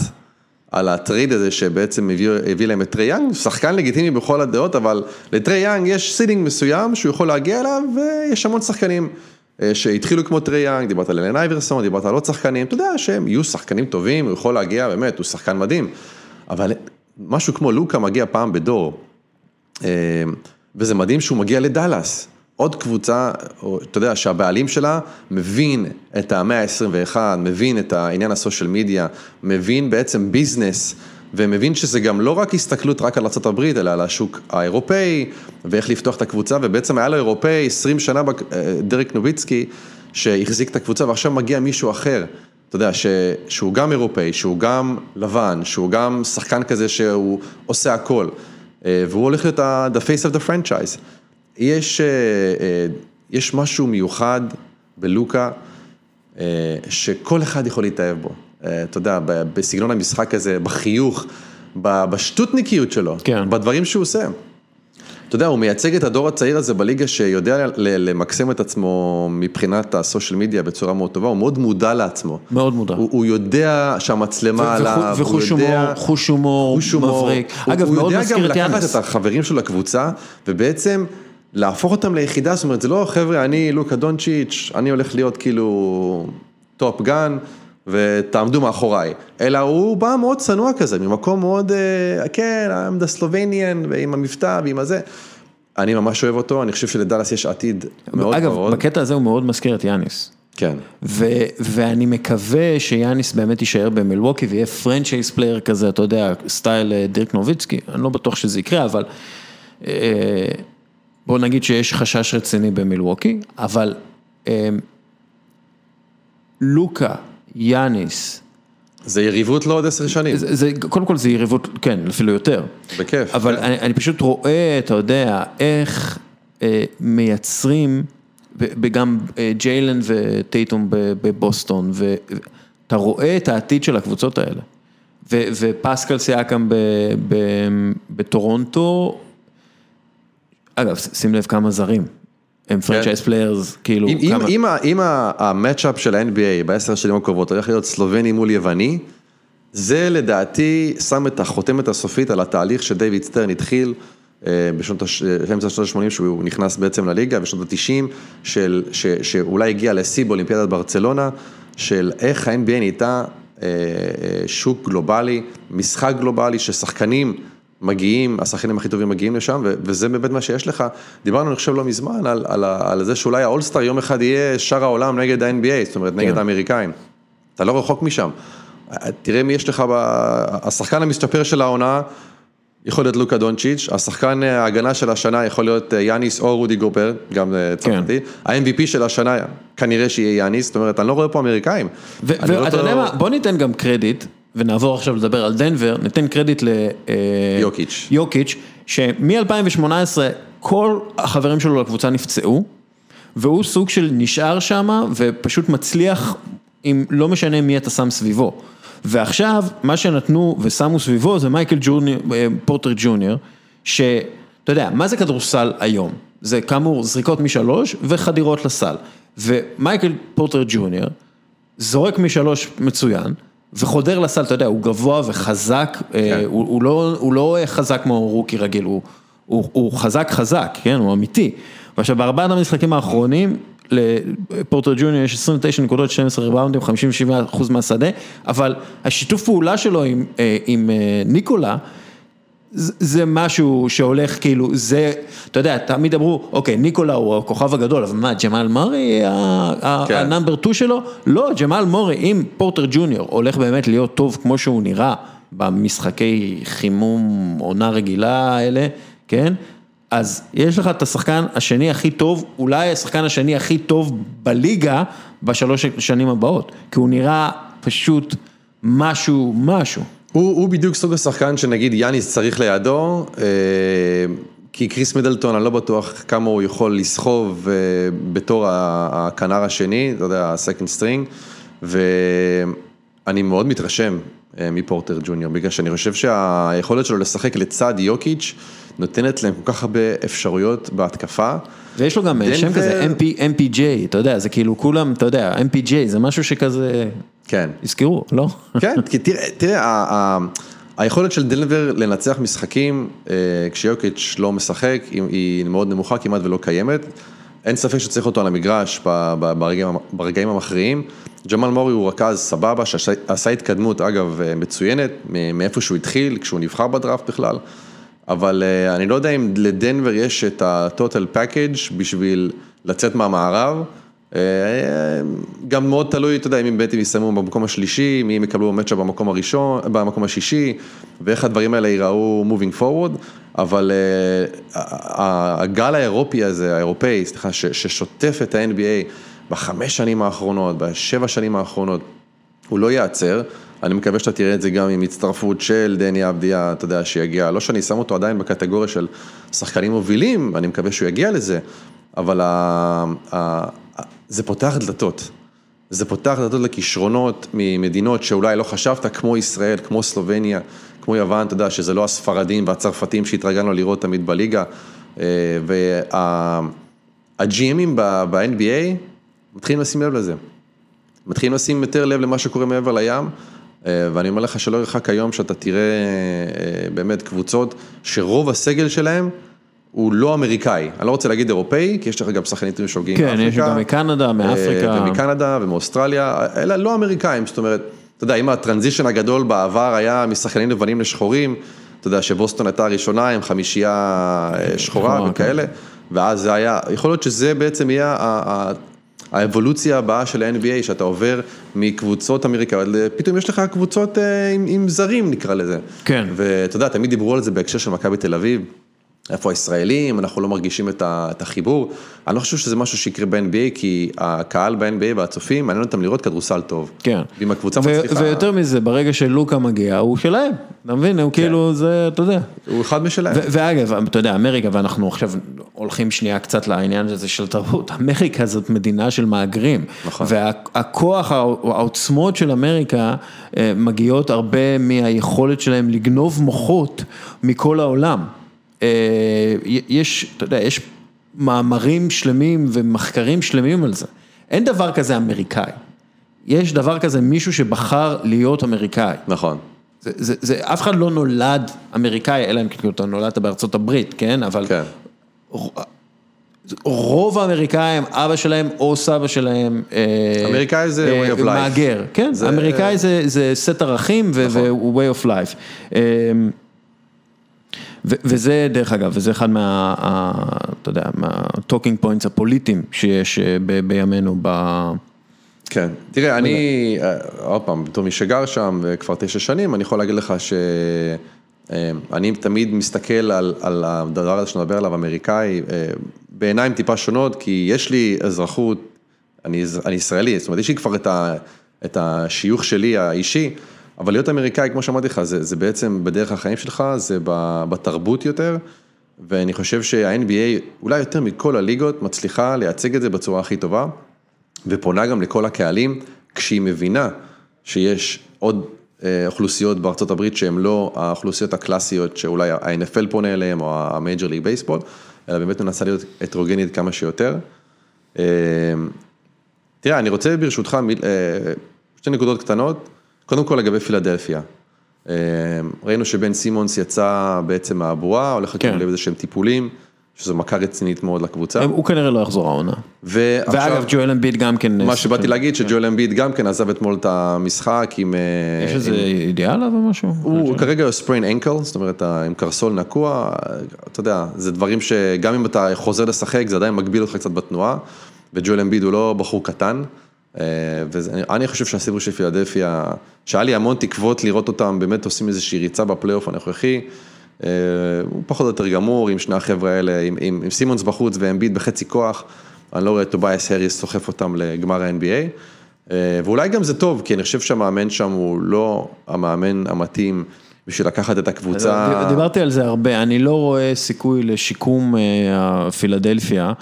על ה trade הזה שבעצם הביא, הביא להם את טרי יאנג, שחקן לגיטימי בכל הדעות, אבל לטרי יאנג יש ceiling מסוים שהוא יכול להגיע אליו, ויש המון שחקנים שהתחילו כמו טרי יאנג, דיברת על אלן אייברסון, דיברת על עוד שחקנים, אתה יודע שהם יהיו שחקנים טובים, הוא יכול להגיע, באמת, הוא שחקן מדהים, אבל משהו כמו לוקה מגיע פעם בדור, אה, וזה מדהים שהוא מגיע לדאלאס. עוד קבוצה, אתה יודע, שהבעלים שלה מבין את המאה ה-21, מבין את העניין ה social media, מבין בעצם business, ומבין שזה גם לא רק הסתכלות רק על ארה"ב, אלא על השוק האירופאי, ואיך לפתוח את הקבוצה, ובעצם היה לו אירופאי 20 שנה, אה, דרק נוביצקי, שהחזיק את הקבוצה, ועכשיו מגיע מישהו אחר. אתה יודע, ש, שהוא גם אירופאי, שהוא גם לבן, שהוא גם שחקן כזה שהוא עושה הכל, אה, והוא הולך להיות ה-the face of the franchise. יש, אה, יש משהו מיוחד בלוקה, שכל אחד יכול להתאהב בו. אה, אתה יודע, בסגנון המשחק הזה, בחיוך, בשטותניקיות שלו, כן. בדברים שהוא עושה. אתה יודע, הוא מייצג את הדור הצעיר הזה בליגה שיודע למקסם את עצמו מבחינת הסושיאל מדיה בצורה מאוד טובה, הוא מאוד מודע לעצמו. מאוד מודע. הוא, הוא יודע שהמצלמה עליו, הוא יודע... וחוש הומור, חוש הומור מבריק. אגב, מאוד מזכיר את יאנס. הוא יודע גם לקחת את החברים שלו לקבוצה, ובעצם להפוך אותם ליחידה, זאת אומרת, זה לא, חבר'ה, אני לוקה דונצ'יץ', אני הולך להיות כאילו top gun. ותעמדו מאחוריי, אלא הוא בא מאוד צנוע כזה, ממקום מאוד, אה, כן, I'm the Slovenian, ועם המבטא ועם הזה. אני ממש אוהב אותו, אני חושב שלדאלאס יש עתיד מאוד אגב, מאוד. אגב, בקטע הזה הוא מאוד מזכיר את יאניס. כן. ו- ואני מקווה שיאניס באמת יישאר במילווקי ויהיה franchise player כזה, אתה יודע, style אה, דירק נוביצקי, אני לא בטוח שזה יקרה, אבל אה, בוא נגיד שיש חשש רציני במילווקי, אבל אה, לוקה יאניס. זה יריבות לא עוד עשר שנים. זה, זה, קודם כל זה יריבות, כן, אפילו יותר. בכיף. אבל כן. אני, אני פשוט רואה, אתה יודע, איך אה, מייצרים, וגם אה, ג'יילן וטייטום בבוסטון, ואתה רואה את העתיד של הקבוצות האלה. ו, ופסקל סייקם בטורונטו, אגב, שים לב כמה זרים. הם franchise players, כאילו, כמה... אם ה matchup של ה-NBA בעשר שנים הקרובות הולך להיות סלובני מול יווני, זה לדעתי שם את החותמת הסופית על התהליך שדייוויד סטרן התחיל אה, בשנות, אמצע שנות ה-80, שהוא נכנס בעצם לליגה, בשנות ה-90, שאולי הגיע לשיא באולימפיאדת ברצלונה, של איך ה-NBA נהייתה אה, אה, שוק גלובלי, משחק גלובלי, ששחקנים... מגיעים, השחקנים הכי טובים מגיעים לשם, וזה באמת מה שיש לך. דיברנו, אני חושב, לא מזמן, על, על, על זה שאולי האולסטאר יום אחד יהיה שאר העולם נגד ה-NBA, זאת אומרת, כן. נגד האמריקאים. אתה לא רחוק משם. תראה מי יש לך, ב... השחקן המשתפר של העונה, יכול להיות לוקה דונצ'יץ', השחקן ההגנה של השנה יכול להיות יאניס או רודי גובר, גם אה, כן. צרפתי, ה-MVP של השנה כנראה שיהיה יאניס, זאת אומרת, אני לא רואה פה אמריקאים. ואתה לא יודע מה, בוא ניתן גם קרדיט ונעבור עכשיו לדבר על דנבר, ניתן קרדיט ליוקיץ', יוקיץ', שמ-2018 כל החברים שלו לקבוצה נפצעו, והוא סוג של נשאר שם ופשוט מצליח, אם לא משנה מי אתה שם סביבו. ועכשיו, מה שנתנו ושמו סביבו זה מייקל ג'וניור, אה, פורטר ג'וניור, שאתה יודע, מה זה כדורסל היום? זה כאמור זריקות משלוש וחדירות לסל. ומייקל פורטר ג'וניור זורק משלוש מצוין. וחודר לסל, אתה יודע, הוא גבוה וחזק, אה, כן. הוא, הוא, לא, הוא לא חזק כמו רוקי רגיל, הוא, הוא, הוא חזק חזק, כן, הוא אמיתי. ועכשיו בארבעת המשחקים האחרונים, לפורטו ג'וניור יש 29 נקודות, 12 ריבאונדים, 57 אחוז מהשדה, אבל השיתוף פעולה שלו עם, אה, עם אה, ניקולה, זה משהו שהולך כאילו, זה, אתה יודע, תמיד אמרו, אוקיי, ניקולה הוא הכוכב הגדול, אבל מה, ג'מאל מורי, כן. ה number 2 שלו? לא, ג'מאל מורי, אם פורטר ג'וניור הולך באמת להיות טוב כמו שהוא נראה במשחקי חימום עונה רגילה האלה, כן? אז יש לך את השחקן השני הכי טוב, אולי השחקן השני הכי טוב בליגה בשלוש שנים הבאות, כי הוא נראה פשוט משהו, משהו. הוא הוא בדיוק סוג השחקן שנגיד יאניס צריך לידו, אה, כי קריס מידלטון, אני לא בטוח כמה הוא יכול לסחוב אה, בתור הכנר השני, אתה יודע, ה-second string, ואני מאוד מתרשם אה, מפורטר ג'וניור, בגלל שאני חושב שהיכולת שלו לשחק לצד יוקיץ' נותנת להם כל כך הרבה אפשרויות בהתקפה. ויש לו גם שם כזה MP, MPJ, אתה יודע, זה כאילו כולם, אתה יודע, MPJ זה משהו שכזה... כן. יזכרו, לא? כן, כי תראה, תראה, היכולת של דנבר לנצח משחקים כשיוקיץ' לא משחק, היא מאוד נמוכה, כמעט ולא קיימת. אין ספק שצריך אותו על המגרש ברגעים, ברגעים המכריעים. ג'מאל מורי הוא רכז סבבה, שעשה התקדמות, אגב, מצוינת, מאיפה שהוא התחיל, כשהוא נבחר בדראפט בכלל. אבל אני לא יודע אם לדנבר יש את ה-total package בשביל לצאת מהמערב. גם מאוד תלוי, אתה יודע, אם באמת הם יסיימו במקום השלישי, הם יקבלו מצ'אפ במקום הראשון, במקום השישי, ואיך הדברים האלה ייראו moving forward, אבל הגל האירופי הזה, האירופאי, סליחה, ששוטף את ה-NBA בחמש שנים האחרונות, בשבע שנים האחרונות, הוא לא ייעצר. אני מקווה שאתה תראה את זה גם עם הצטרפות של דני אבדיה, אתה יודע, שיגיע, לא שאני שם אותו עדיין בקטגוריה של שחקנים מובילים, אני מקווה שהוא יגיע לזה, אבל זה פותח דלתות. זה פותח דלתות לכישרונות ממדינות שאולי לא חשבת, כמו ישראל, כמו סלובניה, כמו יוון, אתה יודע, שזה לא הספרדים והצרפתים שהתרגלנו לראות תמיד בליגה. וה-GMים ב-NBA מתחילים לשים לב לזה. מתחילים לשים יותר לב למה שקורה מעבר לים, ואני אומר לך שלא ירחק היום שאתה תראה באמת קבוצות שרוב הסגל שלהם הוא לא אמריקאי, אני לא רוצה להגיד אירופאי, כי יש לך גם שחקנים שמגיעים מאפריקה. כן, יש גם מקנדה, מאפריקה. ומקנדה ומאוסטרליה, אלא לא אמריקאים, זאת אומרת, אתה יודע, אם הטרנזישן הגדול בעבר היה משחקנים לבנים לשחורים, אתה יודע שבוסטון הייתה הראשונה עם חמישייה שחורה וכאלה, ואז זה היה, יכול להיות שזה בעצם יהיה האבולוציה הבאה של ה-NBA, שאתה עובר מקבוצות אמריקאיות, פתאום יש לך קבוצות עם, עם זרים נקרא לזה. כן. ואתה יודע, תמיד דיברו על זה בהקשר של מכבי תל אביב. איפה הישראלים, אנחנו לא מרגישים את החיבור. אני לא חושב שזה משהו שיקרה ב-NBA, כי הקהל ב-NBA והצופים, מעניין אותם לראות כדורסל טוב. כן. ואם הקבוצה מצליחה... ויותר מזה, ברגע שלוקה מגיע, הוא שלהם, אתה מבין? הוא כאילו, זה, אתה יודע. הוא אחד משלהם. ואגב, אתה יודע, אמריקה, ואנחנו עכשיו הולכים שנייה קצת לעניין הזה של תרבות, אמריקה זאת מדינה של מהגרים. נכון. והכוח, העוצמות של אמריקה מגיעות הרבה מהיכולת שלהם לגנוב מוחות מכל העולם. יש, אתה יודע, יש מאמרים שלמים ומחקרים שלמים על זה. אין דבר כזה אמריקאי. יש דבר כזה מישהו שבחר להיות אמריקאי. נכון. זה, זה, זה, אף אחד לא נולד אמריקאי, אלא אם כן אתה נולדת בארצות הברית, כן? אבל... כן. רוב האמריקאים, אבא שלהם או סבא שלהם, אמריקאי זה way of life, מהגר, כן, זה... אמריקאי זה, זה סט ערכים ו-way of life. וזה דרך אגב, וזה אחד מה, אתה יודע, מה-talking points הפוליטיים שיש בימינו ב... כן, תראה, אני, עוד פעם, בתור מי שגר שם כבר תשע שנים, אני יכול להגיד לך שאני תמיד מסתכל על, על הדבר הזה שנדבר עליו, אמריקאי, בעיניים טיפה שונות, כי יש לי אזרחות, אני, אני ישראלי, זאת אומרת, יש לי כבר את, ה, את השיוך שלי האישי. אבל להיות אמריקאי, כמו שאמרתי לך, זה, זה בעצם בדרך החיים שלך, זה בתרבות יותר, ואני חושב שה-NBA, אולי יותר מכל הליגות, מצליחה לייצג את זה בצורה הכי טובה, ופונה גם לכל הקהלים, כשהיא מבינה שיש עוד אוכלוסיות בארצות הברית שהן לא האוכלוסיות הקלאסיות שאולי ה-NFL פונה אליהן, או המייג'ר ליג בייסבול, אלא באמת מנסה להיות הטרוגנית כמה שיותר. תראה, אני רוצה ברשותך שתי נקודות קטנות. קודם כל לגבי פילדלפיה, ראינו שבן סימונס יצא בעצם מהבועה, הולך כן. לקבל איזה שהם טיפולים, שזו מכה רצינית מאוד לקבוצה. הוא כנראה לא יחזור העונה. ואגב, ג'ואל אמביד גם כן... מה שבאתי להגיד, שג'ואל אמביד גם כן עזב אתמול את המשחק עם... יש איזה ידיעה עליו או משהו? הוא כרגע ספריין אנקל, זאת אומרת, עם קרסול נקוע, אתה יודע, זה דברים שגם אם אתה חוזר לשחק, זה עדיין מגביל אותך קצת בתנועה, וג'ואל אמביד הוא לא בחור קטן. ואני חושב שהסיפור של פילדלפיה, שהיה לי המון תקוות לראות אותם באמת עושים איזושהי ריצה בפלייאוף הנוכחי, הוא פחות או יותר גמור עם שני החבר'ה האלה, עם, עם, עם סימונס בחוץ ואמביד בחצי כוח, אני לא רואה את טוביאס האריס סוחף אותם לגמר ה-NBA, ואולי גם זה טוב, כי אני חושב שהמאמן שם הוא לא המאמן המתאים. בשביל לקחת את הקבוצה. דיברתי על זה הרבה, אני לא רואה סיכוי לשיקום פילדלפיה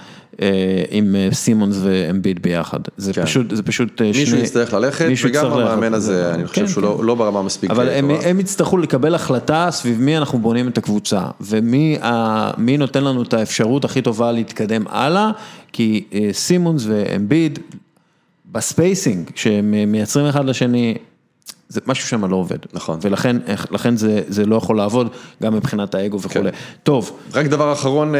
עם סימונס ואמביד ביחד, זה פשוט, זה פשוט שני... מישהו יצטרך ללכת, וגם המאמן הזה, אני חושב שהוא לא ברמה מספיק טובה. אבל הם יצטרכו לקבל החלטה סביב מי אנחנו בונים את הקבוצה, ומי נותן לנו את האפשרות הכי טובה להתקדם הלאה, כי סימונס ואמביד, ב spacing, שהם מייצרים אחד לשני, זה משהו שם לא עובד. נכון. ולכן זה, זה לא יכול לעבוד, גם מבחינת האגו וכולי. כן. טוב. רק דבר אחרון,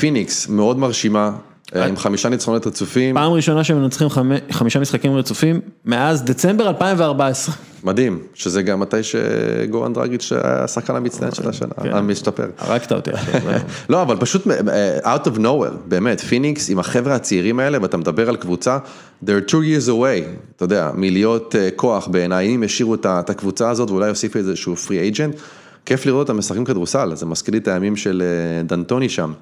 פיניקס, מאוד מרשימה, אה, עם חמישה ניצחונות רצופים, פעם ראשונה שהם מנצחים חמ- חמישה משחקים רצופים מאז דצמבר 2014. מדהים, שזה גם מתי שגורן דרגיץ' היה השחקן המצטיין של השנה, כן. המשתפר. הרגת אותי. לא, אבל פשוט אה, out of nowhere, באמת, פיניקס עם החבר'ה הצעירים האלה, ואתה מדבר על קבוצה, they're two years away, אתה יודע, מלהיות אה, כוח בעיניי, אם ה- את הקבוצה הזאת ואולי יוסיפו איזשהו free agent, כיף לראות אותם משחקים כדורסל, זה מזכיר לי את הימים של אה, דנטוני שם,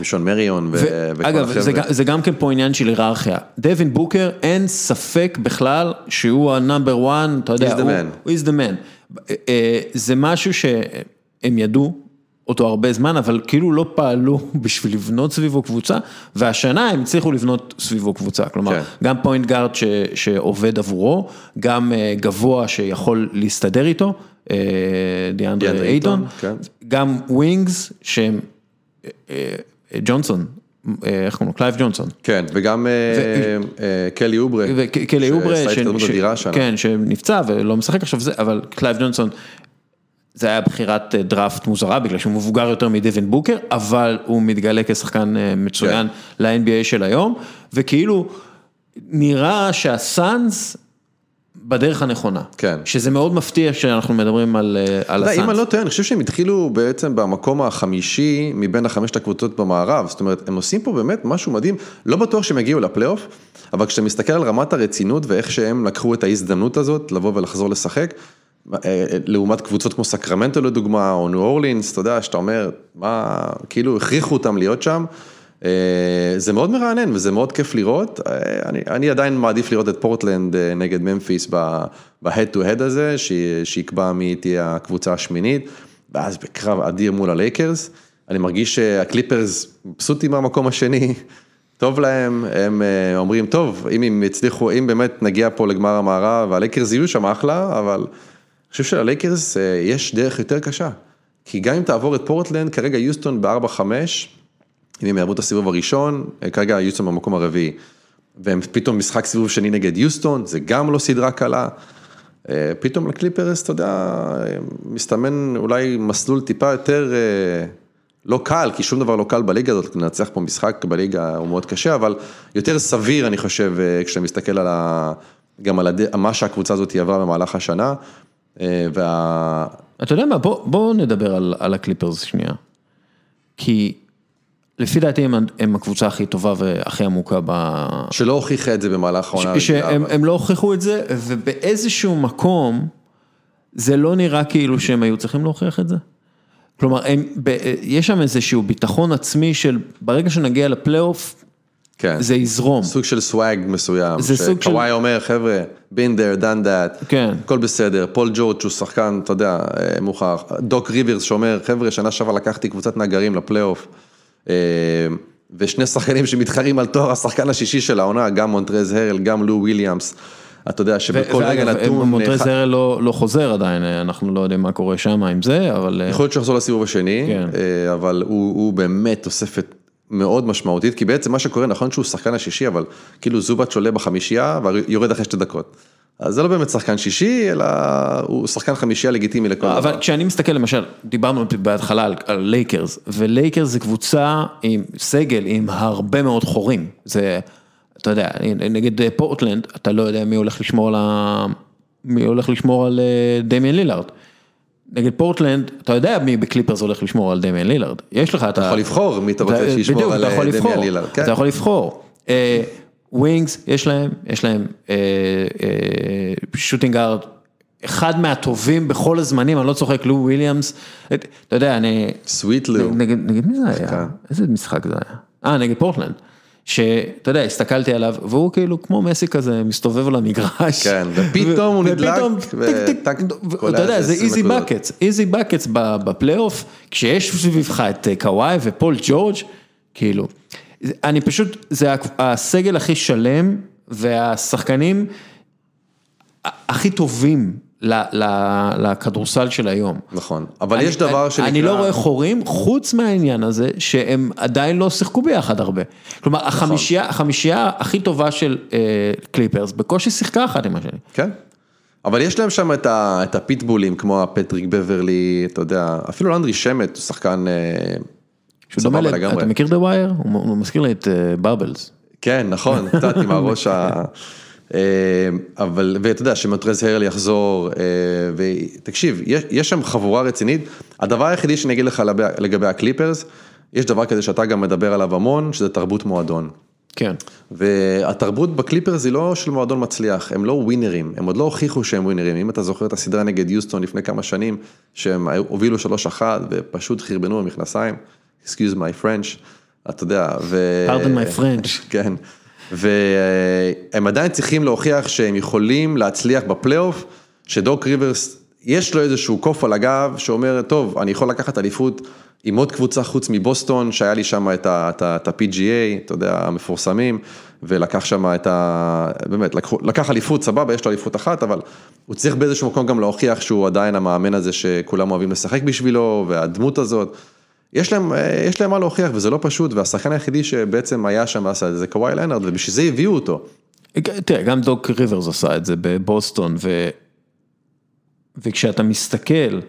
שון מריון ו- וכל אגב, זה, החבר'ה. גם- זה גם כן פה עניין של היררכיה. דווין בוקר, אין ספק בכלל שהוא ה number 1, אתה יודע, He's the man. He is the man. אה, זה משהו שהם ידעו אותו הרבה זמן, אבל כאילו לא פעלו בשביל לבנות סביבו קבוצה, והשנה הם הצליחו לבנות סביבו קבוצה. כלומר, כן. גם פוינט גארד ש, שעובד עבורו, גם אה, גבוה שיכול להסתדר איתו, אה, דיאנדרה אייטון, אייטון, כן. גם wings שהם, אה, אה, ג'ונסון, איך קוראים לו? קלייב ג'ונסון. כן, וגם אה, אה, קלי אוברה, וקלי אוברה, שעשה התקדמות אדירה השנה. כן, שנפצע ולא משחק עכשיו זה, אבל קלייב ג'ונסון, זה היה בחירת אה, דראפט מוזרה בגלל שהוא מבוגר יותר מדווין בוקר, אבל הוא מתגלה כשחקן אה, מצוין כן. ל-NBA של היום, וכאילו נראה שהסאנס בדרך הנכונה. כן. שזה מאוד מפתיע שאנחנו מדברים על אה, על יודע, אם אני הסאנס. לא טועה, אני חושב שהם התחילו בעצם במקום החמישי מבין החמשת הקבוצות במערב, זאת אומרת, הם עושים פה באמת משהו מדהים, לא בטוח שהם יגיעו לפלייאוף, אבל כשאתה מסתכל על רמת הרצינות ואיך שהם לקחו את ההזדמנות הזאת לבוא ולחזור לשחק, לעומת קבוצות כמו סקרמנטו לדוגמה, או ניו אורלינס, אתה יודע, שאתה אומר, מה, כאילו הכריחו אותם להיות שם. אה, זה מאוד מרענן וזה מאוד כיף לראות, אה, אני, אני עדיין מעדיף לראות את פורטלנד אה, נגד ממפיס ב-head to head הזה, ש- שיקבע מי תהיה הקבוצה השמינית, ואז בקרב אדיר מול הלייקרס, אני מרגיש שהקליפרס מבסוטים מהמקום השני, טוב להם, הם אומרים, טוב, אם הם יצליחו, אם באמת נגיע פה לגמר המערב, והלייקרס יהיו שם אחלה, אבל חושב שללייקרס אה, יש דרך יותר קשה, כי גם אם תעבור את פורטלנד, כרגע יוסטון ב-4-5, אם הם יעברו את הסיבוב הראשון, אה, כרגע יוסטון במקום הרביעי, והם פתאום משחק סיבוב שני נגד יוסטון, זה גם לא סדרה קלה. אה, פתאום לקליפרס, אתה יודע, מסתמן אולי מסלול טיפה יותר לא קל, כי שום דבר לא קל בליגה הזאת, לנצח פה משחק בליגה הוא מאוד קשה, אבל יותר סביר, אני חושב, כשאתה מסתכל על ה... גם על הד... מה שהקבוצה הזאת עברה במהלך השנה, וה... אתה יודע מה, בוא, בוא נדבר על, על הקליפרס שנייה. כי לפי דעתי הם, הם הקבוצה הכי טובה והכי עמוקה ב... שלא הוכיחה את זה במהלך העונה. שהם אבל- לא הוכיחו את זה, ובאיזשהו מקום, זה לא נראה כאילו שהם היו צריכים להוכיח את זה. כלומר, הם, ב, יש שם איזשהו ביטחון עצמי של ברגע שנגיע לפלייאוף, כן. זה יזרום. סוג של swag מסוים, זה סוג של- שקוואי אומר, חבר'ה, been there, done that, כן. הכל בסדר, פול ג'ורג' שהוא שחקן, אתה יודע, אה, מוכח, דוק ריברס שאומר, חבר'ה, שנה שעברה לקחתי קבוצת נגרים לפלייאוף, אה, ושני שחקנים שמתחרים על תואר השחקן השישי של העונה, גם מונטרז הרל, גם לו וויליאמס, אתה יודע שבכל רגע נתון, מונטרז אחד- הרל לא, לא חוזר עדיין, אנחנו לא יודעים מה קורה שם עם זה, אבל... אה, יכול להיות שהוא יחזור לסיבוב השני, כן. אה, אבל הוא, הוא באמת תוספת מאוד משמעותית, כי בעצם מה שקורה, נכון שהוא שחקן השישי, אבל כאילו זובץ' עולה בחמישייה ויורד אחרי שתי דקות. אז זה לא באמת שחקן שישי, אלא הוא שחקן חמישייה לגיטימי לכל דבר. אבל כשאני מסתכל למשל, דיברנו בהתחלה על, על לייקרס, ולייקרס זה קבוצה עם סגל עם הרבה מאוד חורים, זה, אתה יודע, נגד פורטלנד, אתה לא יודע מי הולך לשמור על, ה... מי הולך לשמור על אה, דמיאן לילארד. נגד פורטלנד, אתה יודע מי בקליפרס הולך לשמור על דמיאן לילארד, יש לך, אתה יכול לבחור מי אתה רוצה שישמור על אה, דמיאן לילארד. כן. אתה יכול לבחור. wings, יש להם, יש להם שוטינג גארד, אחד מהטובים בכל הזמנים, אני לא צוחק, לו וויליאמס, את- אתה יודע, אני, סוויט לו. נגד, מי זה היה? איזה משחק זה היה? אה, נגד פורטלנד. שאתה יודע, הסתכלתי עליו, והוא כאילו כמו מסי כזה, מסתובב על המגרש. כן, ופתאום הוא נדלק, וטק, אתה יודע, זה 20 איזי. בקטס, איזי בקטס בפלייאוף, כשיש סביבך את אה, קוואי ופול ג'ורג', כאילו, אני פשוט, זה הסגל הכי שלם, והשחקנים הכי טובים לכדורסל של היום. נכון, אבל אני- יש דבר אני- שנקרא... אני לא רואה חורים, חוץ מהעניין הזה, שהם עדיין לא שיחקו ביחד הרבה. כלומר, נכון. החמישייה, החמישייה הכי טובה של אה, קליפרס, בקושי שיחקה אחת עם השני. כן. אבל יש להם שם את, ה, את הפיטבולים, כמו הפטריק בברלי, אתה יודע, אפילו לנדרי שמט, הוא שחקן, אה, שהוא דומה, סבבה ל- לגמרי. אתה מכיר The Wire? הוא הוא מזכיר לי את בבלס. כן, נכון, קצת עם הראש ה... אה, אבל, ואתה יודע, שמונטרז הרל יחזור, אה, ותקשיב, יש, יש שם חבורה רצינית. הדבר היחידי שאני אגיד לך לגבי- לגבי הקליפרס, יש דבר כזה שאתה גם מדבר עליו המון, שזה תרבות מועדון. כן. והתרבות בקליפרס היא לא של מועדון מצליח, הם לא ווינרים, הם עוד לא הוכיחו שהם ווינרים. אם אתה זוכר את הסדרה נגד יוסטון לפני כמה שנים, שהם הובילו 3-1 ופשוט חרבנו במכנסיים, excuse my French, אתה יודע, ו... pardon my French. כן, והם עדיין צריכים להוכיח שהם יכולים להצליח בפלייאוף, שדוק ריברס, יש לו איזשהו קוף על הגב שאומר, טוב, אני יכול לקחת אליפות עם עוד קבוצה חוץ מבוסטון, שהיה לי שם את ה-PGA, אתה יודע, המפורסמים, ולקח שם את ה... באמת, לקחו- לקח אליפות, סבבה, יש לו אליפות אחת, אבל הוא צריך באיזשהו מקום גם להוכיח שהוא עדיין המאמן הזה שכולם אוהבים לשחק בשבילו, והדמות הזאת. יש להם, אה, יש להם מה להוכיח וזה לא פשוט, והשחקן היחידי שבעצם היה שם ועשה את זה, זה קוואי לנארד, ובשביל זה הביאו אותו. תראה, גם דוק ריברס עשה את זה בבוסטון, ו... וכשאתה מסתכל,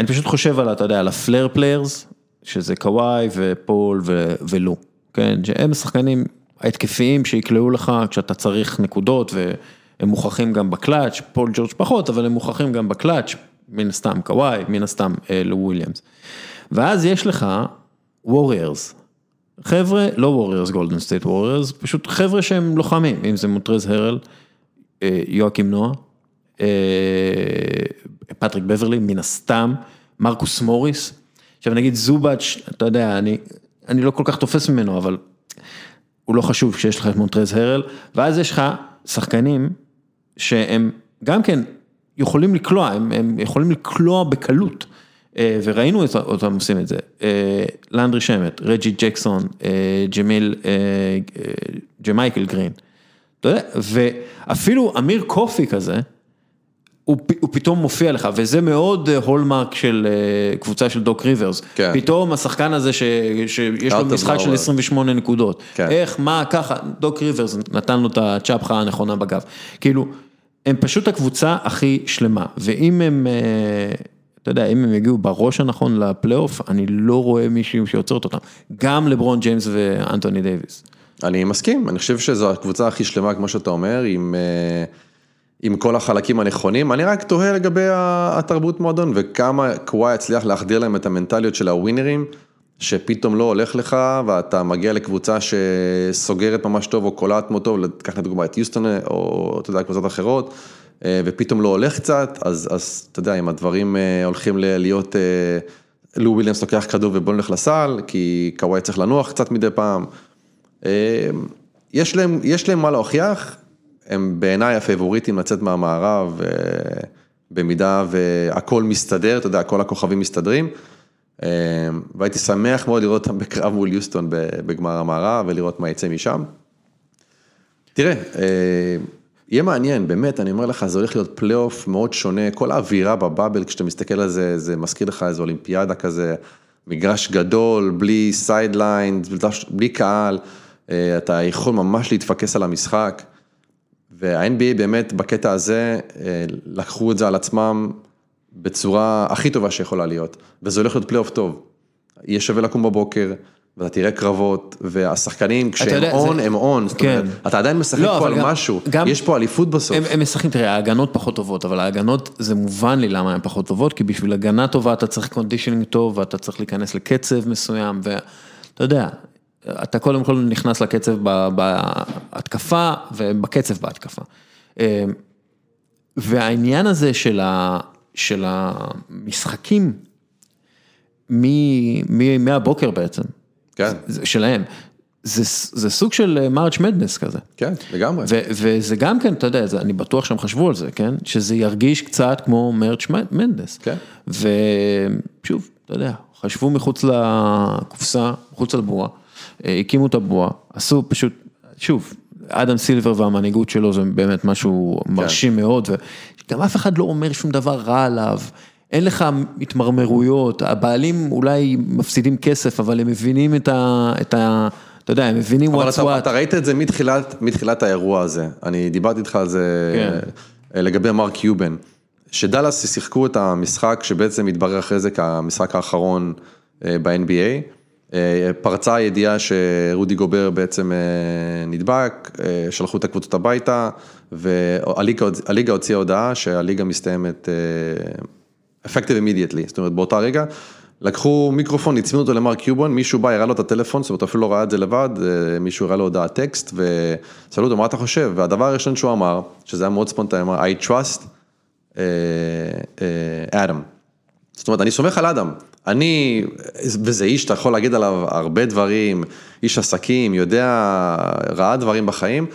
אני פשוט חושב על, אתה יודע, על ה flair players, שזה קוואי ופול ו... ולו, כן, שהם השחקנים ההתקפיים שיקלעו לך כשאתה צריך נקודות, והם מוכרחים גם בקלאץ', פול ג'ורג' פחות, אבל הם מוכרחים גם בקלאץ', מן הסתם קוואי, מן הסתם אה, לו וויליאמס. ואז יש לך warriors, חבר'ה, לא warriors גולדן סטייט ווריירס, פשוט חבר'ה שהם לוחמים, אם זה מונטרז הרל, אה, יואקים נועה, אה, פטריק בברלי, מן הסתם, מרקוס מוריס. עכשיו נגיד זובאץ', אתה יודע, אני, אני לא כל כך תופס ממנו, אבל הוא לא חשוב כשיש לך את מונטרז הרל, ואז יש לך שחקנים שהם גם כן יכולים לקלוע, הם, הם יכולים לקלוע בקלות, וראינו את- אותם עושים את זה, אה, לנדרי שמט, רג'י ג'קסון, אה, ג'מיל, אה, אה, ג'מייקל גרין, אתה יודע, ואפילו אמיר קופי כזה, הוא, הוא פתאום מופיע לך, וזה מאוד אה, hallmark של אה, קבוצה של דוק ריברס. כן. פתאום השחקן הזה ש, שיש לו משחק של nowhere. 28 נקודות. כן. איך, מה, ככה, דוק ריברס נתן לו את הצ'פחה הנכונה בגב. כאילו, הם פשוט הקבוצה הכי שלמה, ואם הם, אה, אתה יודע, אם הם יגיעו בראש הנכון לפלייאוף, אני לא רואה מישהו שעוצרת אותם. גם לברון ג'יימס ואנטוני דייוויס. אני מסכים, אני חושב שזו הקבוצה הכי שלמה, כמו שאתה אומר, עם, אה, עם כל החלקים הנכונים. אני רק תוהה לגבי התרבות מועדון, וכמה קוואי הצליח להחדיר להם את המנטליות של הווינרים, שפתאום לא הולך לך, ואתה מגיע לקבוצה שסוגרת ממש טוב, או קולעת מאוד טוב, קח לדוגמה את יוסטון, או אתה יודע, קבוצות אחרות, ופתאום לא הולך קצת, אז, אז אתה יודע, אם הדברים אה, הולכים להיות... אה, לו וויליאמס לוקח כדור ובוא נלך לסל, כי קוואי צריך לנוח קצת מדי פעם. אה, יש להם, יש להם מה להוכיח, הם בעיניי הפייבוריטים לצאת מהמערב, אה, במידה והכל מסתדר, אתה יודע, כל הכוכבים מסתדרים. אה, והייתי שמח מאוד לראות אותם בקרב מול יוסטון בגמר המערב ולראות מה יצא משם. תראה, אה, יהיה מעניין, באמת, אני אומר לך, זה הולך להיות פלייאוף מאוד שונה, כל האווירה ב bubble, כשאתה מסתכל על זה, זה מזכיר לך איזו אולימפיאדה כזה, מגרש גדול, בלי sideline, בלי קהל, אה, אתה יכול ממש להתפקס על המשחק, וה-NBA באמת בקטע הזה, אה, לקחו את זה על עצמם בצורה הכי טובה שיכולה להיות, וזה הולך להיות פלייאוף טוב. יהיה שווה לקום בבוקר, ואתה תראה קרבות, והשחקנים כשהם on, זה- הם on, זאת כן. אומרת, אתה עדיין משחק לא, פה על גם- משהו, גם- יש פה אליפות בסוף. הם, הם משחקים, תראה, ההגנות פחות טובות, אבל ההגנות, זה מובן לי למה הן פחות טובות, כי בשביל הגנה טובה אתה צריך conditioning טוב, ואתה צריך להיכנס לקצב מסוים, ואתה יודע, אתה קודם כל נכנס לקצב ב- בהתקפה, ובקצב בהתקפה. אה, והעניין הזה של, ה, של המשחקים, מ- מ- מהבוקר בעצם, כן, זה- שלהם, זה, זה סוג של מרץ' מדנס כזה. כן, לגמרי. ו- וזה גם כן, אתה יודע, זה, אני בטוח שהם חשבו על זה, כן? שזה ירגיש קצת כמו מרץ' מנדס. כן. ושוב, אתה יודע, חשבו מחוץ לקופסה, מחוץ לבועה, אה, הקימו את הבועה, עשו פשוט, שוב, אדם סילבר והמנהיגות שלו זה באמת משהו מרשים מאוד, וגם אף אחד לא אומר שום דבר רע עליו. אין לך התמרמרויות, הבעלים אולי מפסידים כסף, אבל הם מבינים את ה... את ה אתה יודע, הם מבינים אבל what's אתה, what. אתה ראית את זה מתחילת, מתחילת האירוע הזה, אני דיברתי איתך על זה כן. אה, לגבי מרק קיובן, שדאלאס שיחקו את המשחק שבעצם התברר אחרי זה כמשחק האחרון אה, ב-NBA, אה, פרצה הידיעה שרודי גובר בעצם נדבק, שלחו את הקבוצות הביתה, והליגה הוציאה הודעה שהליגה מסתיימת effective immediately, זאת אומרת באותה רגע. לקחו מיקרופון, הצמידו אותו למרק קיובון, מישהו בא, הראה לו את הטלפון, זאת אומרת, אפילו לא ראה את זה לבד, מישהו הראה לו הודעת טקסט, ושאלו אותו, מה אתה חושב? והדבר הראשון שהוא אמר, שזה היה מאוד ספונטני, אמר, I trust אדם. זאת אומרת, אני סומך על אדם. אני, וזה איש, אתה יכול להגיד עליו הרבה דברים, איש עסקים, יודע, ראה דברים בחיים.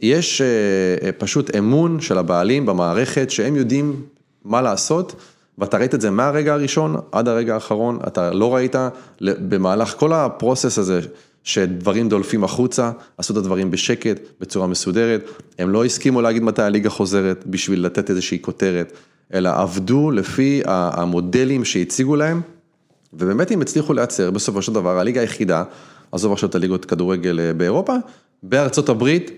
יש אה, פשוט אמון של הבעלים במערכת, שהם יודעים מה לעשות, ואתה ראית את זה מהרגע הראשון עד הרגע האחרון, אתה לא ראית במהלך כל הפרוסס הזה, שדברים דולפים החוצה, עשו את הדברים בשקט, בצורה מסודרת, הם לא הסכימו להגיד מתי הליגה חוזרת בשביל לתת איזושהי כותרת, אלא עבדו לפי המודלים שהציגו להם. ובאמת הם הצליחו לייצר בסופו של דבר, הליגה היחידה, עזוב עכשיו את הליגות כדורגל אה, באירופה, בארצות הברית,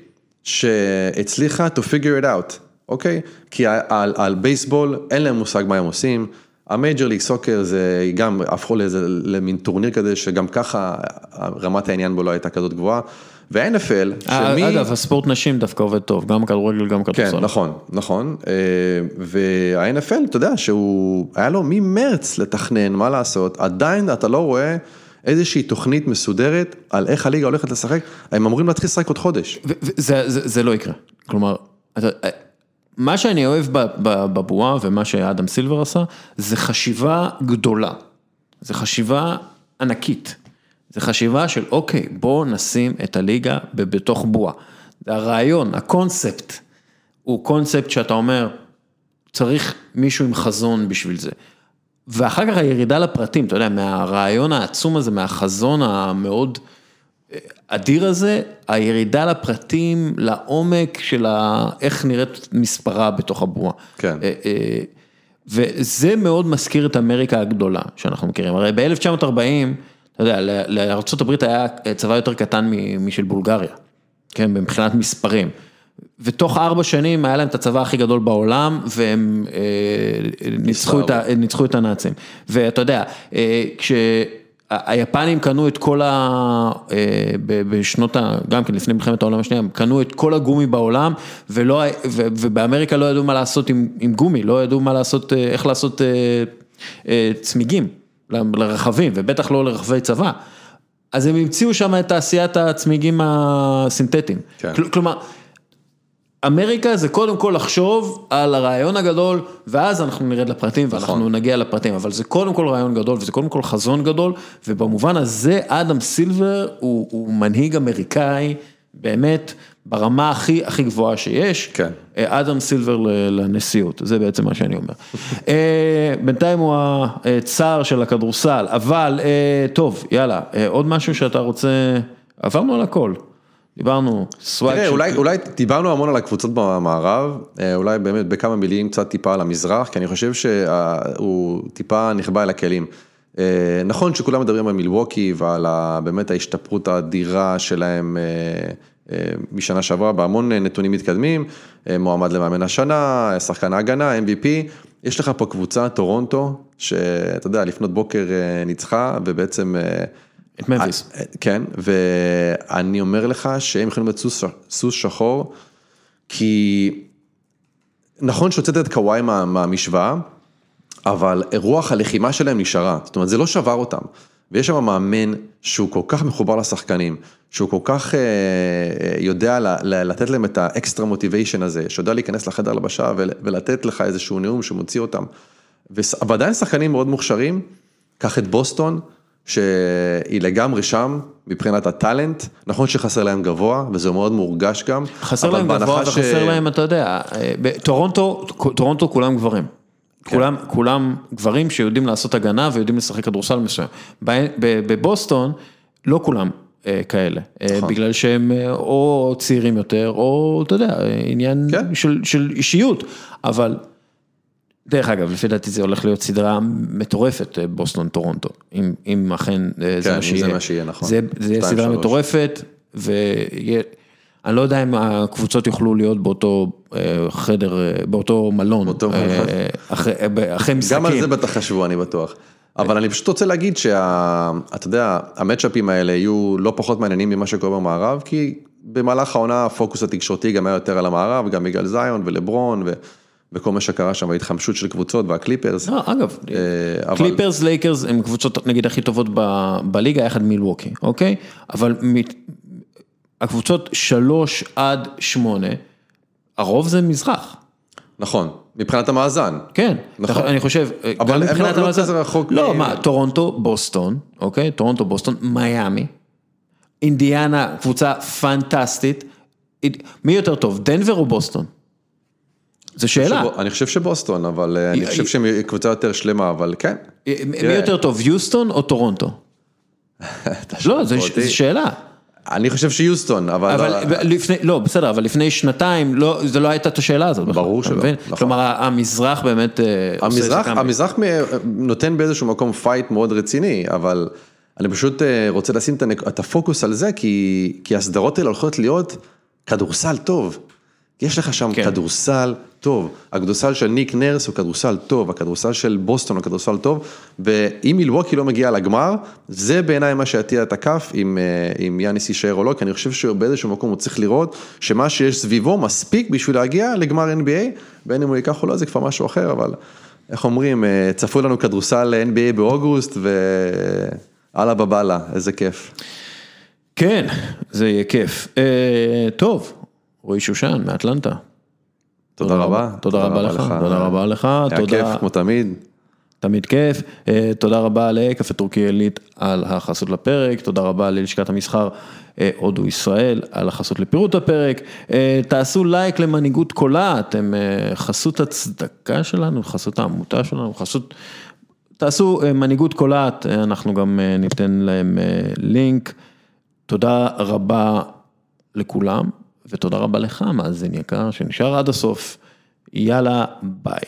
שהצליחה to figure it out, אוקיי? כי על, על בייסבול אין להם מושג מה הם עושים, ה Major League Soccer זה גם הפכו לאיזה, למין טורניר כזה שגם ככה רמת העניין בו לא הייתה כזאת גבוהה. ו-NFL, אה, שמי... אגב, הספורט נשים דווקא עובד טוב, גם כדורגל, גם כדורסל. כן, נכון, נכון. אה, וה-NFL, אתה יודע, שהוא, היה לו ממרץ לתכנן, מה לעשות, עדיין אתה לא רואה איזושהי תוכנית מסודרת על איך הליגה הולכת לשחק, הם אמורים להתחיל לשחק עוד חודש. זה לא יקרה, כלומר, מה שאני אוהב בבועה ומה שאדם סילבר עשה, זה חשיבה גדולה, זה חשיבה ענקית. זה חשיבה של אוקיי, בואו נשים את הליגה בתוך בועה. הרעיון, הקונספט, הוא קונספט שאתה אומר, צריך מישהו עם חזון בשביל זה. ואחר כך הירידה לפרטים, אתה יודע, מהרעיון העצום הזה, מהחזון המאוד אדיר הזה, הירידה לפרטים, לעומק של איך נראית מספרה בתוך הבועה. כן. אה, אה, וזה מאוד מזכיר את אמריקה הגדולה שאנחנו מכירים. הרי ב-1940, אתה יודע, לארה"ב היה צבא יותר קטן משל בולגריה, כן, מבחינת מספרים. ותוך ארבע שנים היה להם את הצבא הכי גדול בעולם, והם אה, ניצחו את, ניצחו את הנאצים. ואתה יודע, אה, כשהיפנים קנו את כל ה... אה, בשנות ה... גם כן, לפני מלחמת העולם השנייה, הם קנו את כל הגומי בעולם, ולא, ובאמריקה לא ידעו מה לעשות עם, עם גומי, לא ידעו מה לעשות, איך לעשות צמיגים. לרכבים, ובטח לא לרכבי צבא. אז הם המציאו שם את תעשיית הצמיגים הסינתטיים. כן. כלומר, אמריקה זה קודם כל לחשוב על הרעיון הגדול, ואז אנחנו נרד לפרטים ואנחנו נכון. נגיע לפרטים, אבל זה קודם כל רעיון גדול וזה קודם כל חזון גדול, ובמובן הזה אדם סילבר הוא, הוא מנהיג אמריקאי, באמת. ברמה הכי הכי גבוהה שיש, כן. אה, אדם סילבר לנשיאות, זה בעצם מה שאני אומר. אה, בינתיים הוא הצער של הכדורסל, אבל אה, טוב, יאללה, עוד משהו שאתה רוצה, עברנו על הכל. דיברנו, סוואג. תראה, אולי, אולי דיברנו המון על הקבוצות במערב, אולי באמת בכמה מילים קצת טיפה על המזרח, כי אני חושב שהוא טיפה נכבה אל הכלים. נכון שכולם מדברים על מילווקי ועל באמת ההשתפרות האדירה שלהם משנה שעברה בהמון נתונים מתקדמים, מועמד למאמן השנה, שחקן ההגנה, MVP, יש לך פה קבוצה, טורונטו, שאתה יודע, לפנות בוקר אה, ניצחה ובעצם... אה, את מביס. אה, כן, ואני אומר לך שהם יכולים להיות סוס, שחור, כי נכון שהוצאת את קוואי מה, מהמשוואה, אבל רוח הלחימה שלהם נשארה, זאת אומרת זה לא שבר אותם. ויש שם מאמן שהוא כל כך מחובר לשחקנים, שהוא כל כך אה, אה, יודע לתת להם את האקסטרה מוטיביישן הזה, שיודע להיכנס לחדר לבשה ולתת לך איזשהו נאום שמוציא אותם. ועדיין שחקנים מאוד מוכשרים, קח את בוסטון, שהיא לגמרי שם מבחינת הטאלנט, נכון שחסר להם גבוה וזה מאוד מורגש גם. חסר להם גבוה וחסר להם, אתה יודע, אה, טורונטו, טורונטו כולם גברים. כן. כולם, כולם גברים שיודעים לעשות הגנה ויודעים לשחק כדורסל מסוים. בבוסטון לא כולם אה, כאלה, אה, נכון. בגלל שהם או צעירים יותר, או אתה יודע, עניין כן. של, של אישיות, אבל דרך אגב, לפי דעתי זה הולך להיות סדרה מטורפת, בוסטון טורונטו, אם, אם אכן כן, זה מה שיהיה. כן, זה מה שיהיה, נכון. זה, זה יהיה סדרה מטורפת, ויהיה... אני לא יודע אם הקבוצות יוכלו להיות באותו אה, חדר, אה, באותו מלון, באותו אה, אחרי, אחרי משחקים. גם על זה בטח חשבו, אני בטוח. אבל אני פשוט רוצה להגיד שאתה יודע, המצ'אפים האלה יהיו לא פחות מעניינים ממה שקורה במערב, כי במהלך העונה הפוקוס התקשורתי גם היה יותר על המערב, גם בגלל זיון ולברון ו... וכל מה שקרה שם, ההתחמשות של קבוצות והקליפרס. לא, אגב, אבל- קליפרס, לייקרס הם קבוצות נגיד הכי טובות ב- בליגה יחד מילווקי, אוקיי? אבל מת- הקבוצות שלוש עד שמונה, הרוב זה מזרח. נכון, מבחינת המאזן. כן, נכון. אני חושב, אבל גם הם מבחינת לא- לא המאזן- כזה רחוק לא, מ- מה, טורונטו, בוסטון, אוקיי? טורונטו, בוסטון, מיאמי, אינדיאנה, קבוצה פנטסטית. מי יותר טוב, דנבר או בוסטון? זו שאלה. שבו- אני חושב שבוסטון, אבל אה, אני היא- חושב שהם קבוצה יותר שלמה, אבל כן. מי יותר טוב, יוסטון או טורונטו? לא, זו שאלה. אני חושב שיוסטון, אבל... אבל לפני, לא, בסדר, אבל לפני שנתיים, לא, זה לא הייתה את השאלה הזאת. בכלל, ברור אתה שלא? נכון. כלומר, המזרח באמת... אה, המזרח, המזרח נותן באיזשהו מקום fight מאוד רציני, אבל אני פשוט אה, רוצה לשים את הפוקוס על זה, כי, כי הסדרות האלה הולכות להיות כדורסל טוב. יש לך שם כן. כדורסל טוב, הכדורסל של ניק נרס הוא כדורסל טוב, הכדורסל של בוסטון הוא כדורסל טוב, ואם מילווקי לא מגיע לגמר, זה בעיניי מה שיטיע את הכף, אם, אה, אם יאניס יישאר או לא, כי אני חושב שבאיזשהו מקום הוא צריך לראות שמה שיש סביבו מספיק בשביל להגיע לגמר NBA, בין אם הוא ייקח או לא, זה כבר משהו אחר, אבל איך אומרים, אה, צפו לנו כדורסל NBA באוגוסט, ואללה בבאללה, איזה כיף. כן, זה יהיה כיף. אה, טוב, רועי שושן מאטלנטה. תודה רבה. תודה רבה לך, תודה רבה לך, היה. כיף כמו תמיד. תמיד כיף. אה, תודה רבה לקפה טורקי עילית על החסות לפרק, תודה רבה ללשכת המסחר אה, הודו ישראל על החסות לפירוט הפרק. אה, תעשו לייק למנהיגות קולעת, הם אה, חסות הצדקה שלנו, חסות העמותה שלנו, חסות... תעשו מנהיגות קולעת, אנחנו גם ניתן להם לינק. תודה רבה לכולם, ותודה רבה לך, מאזין יקר, שנשאר עד הסוף. יאללה, ביי.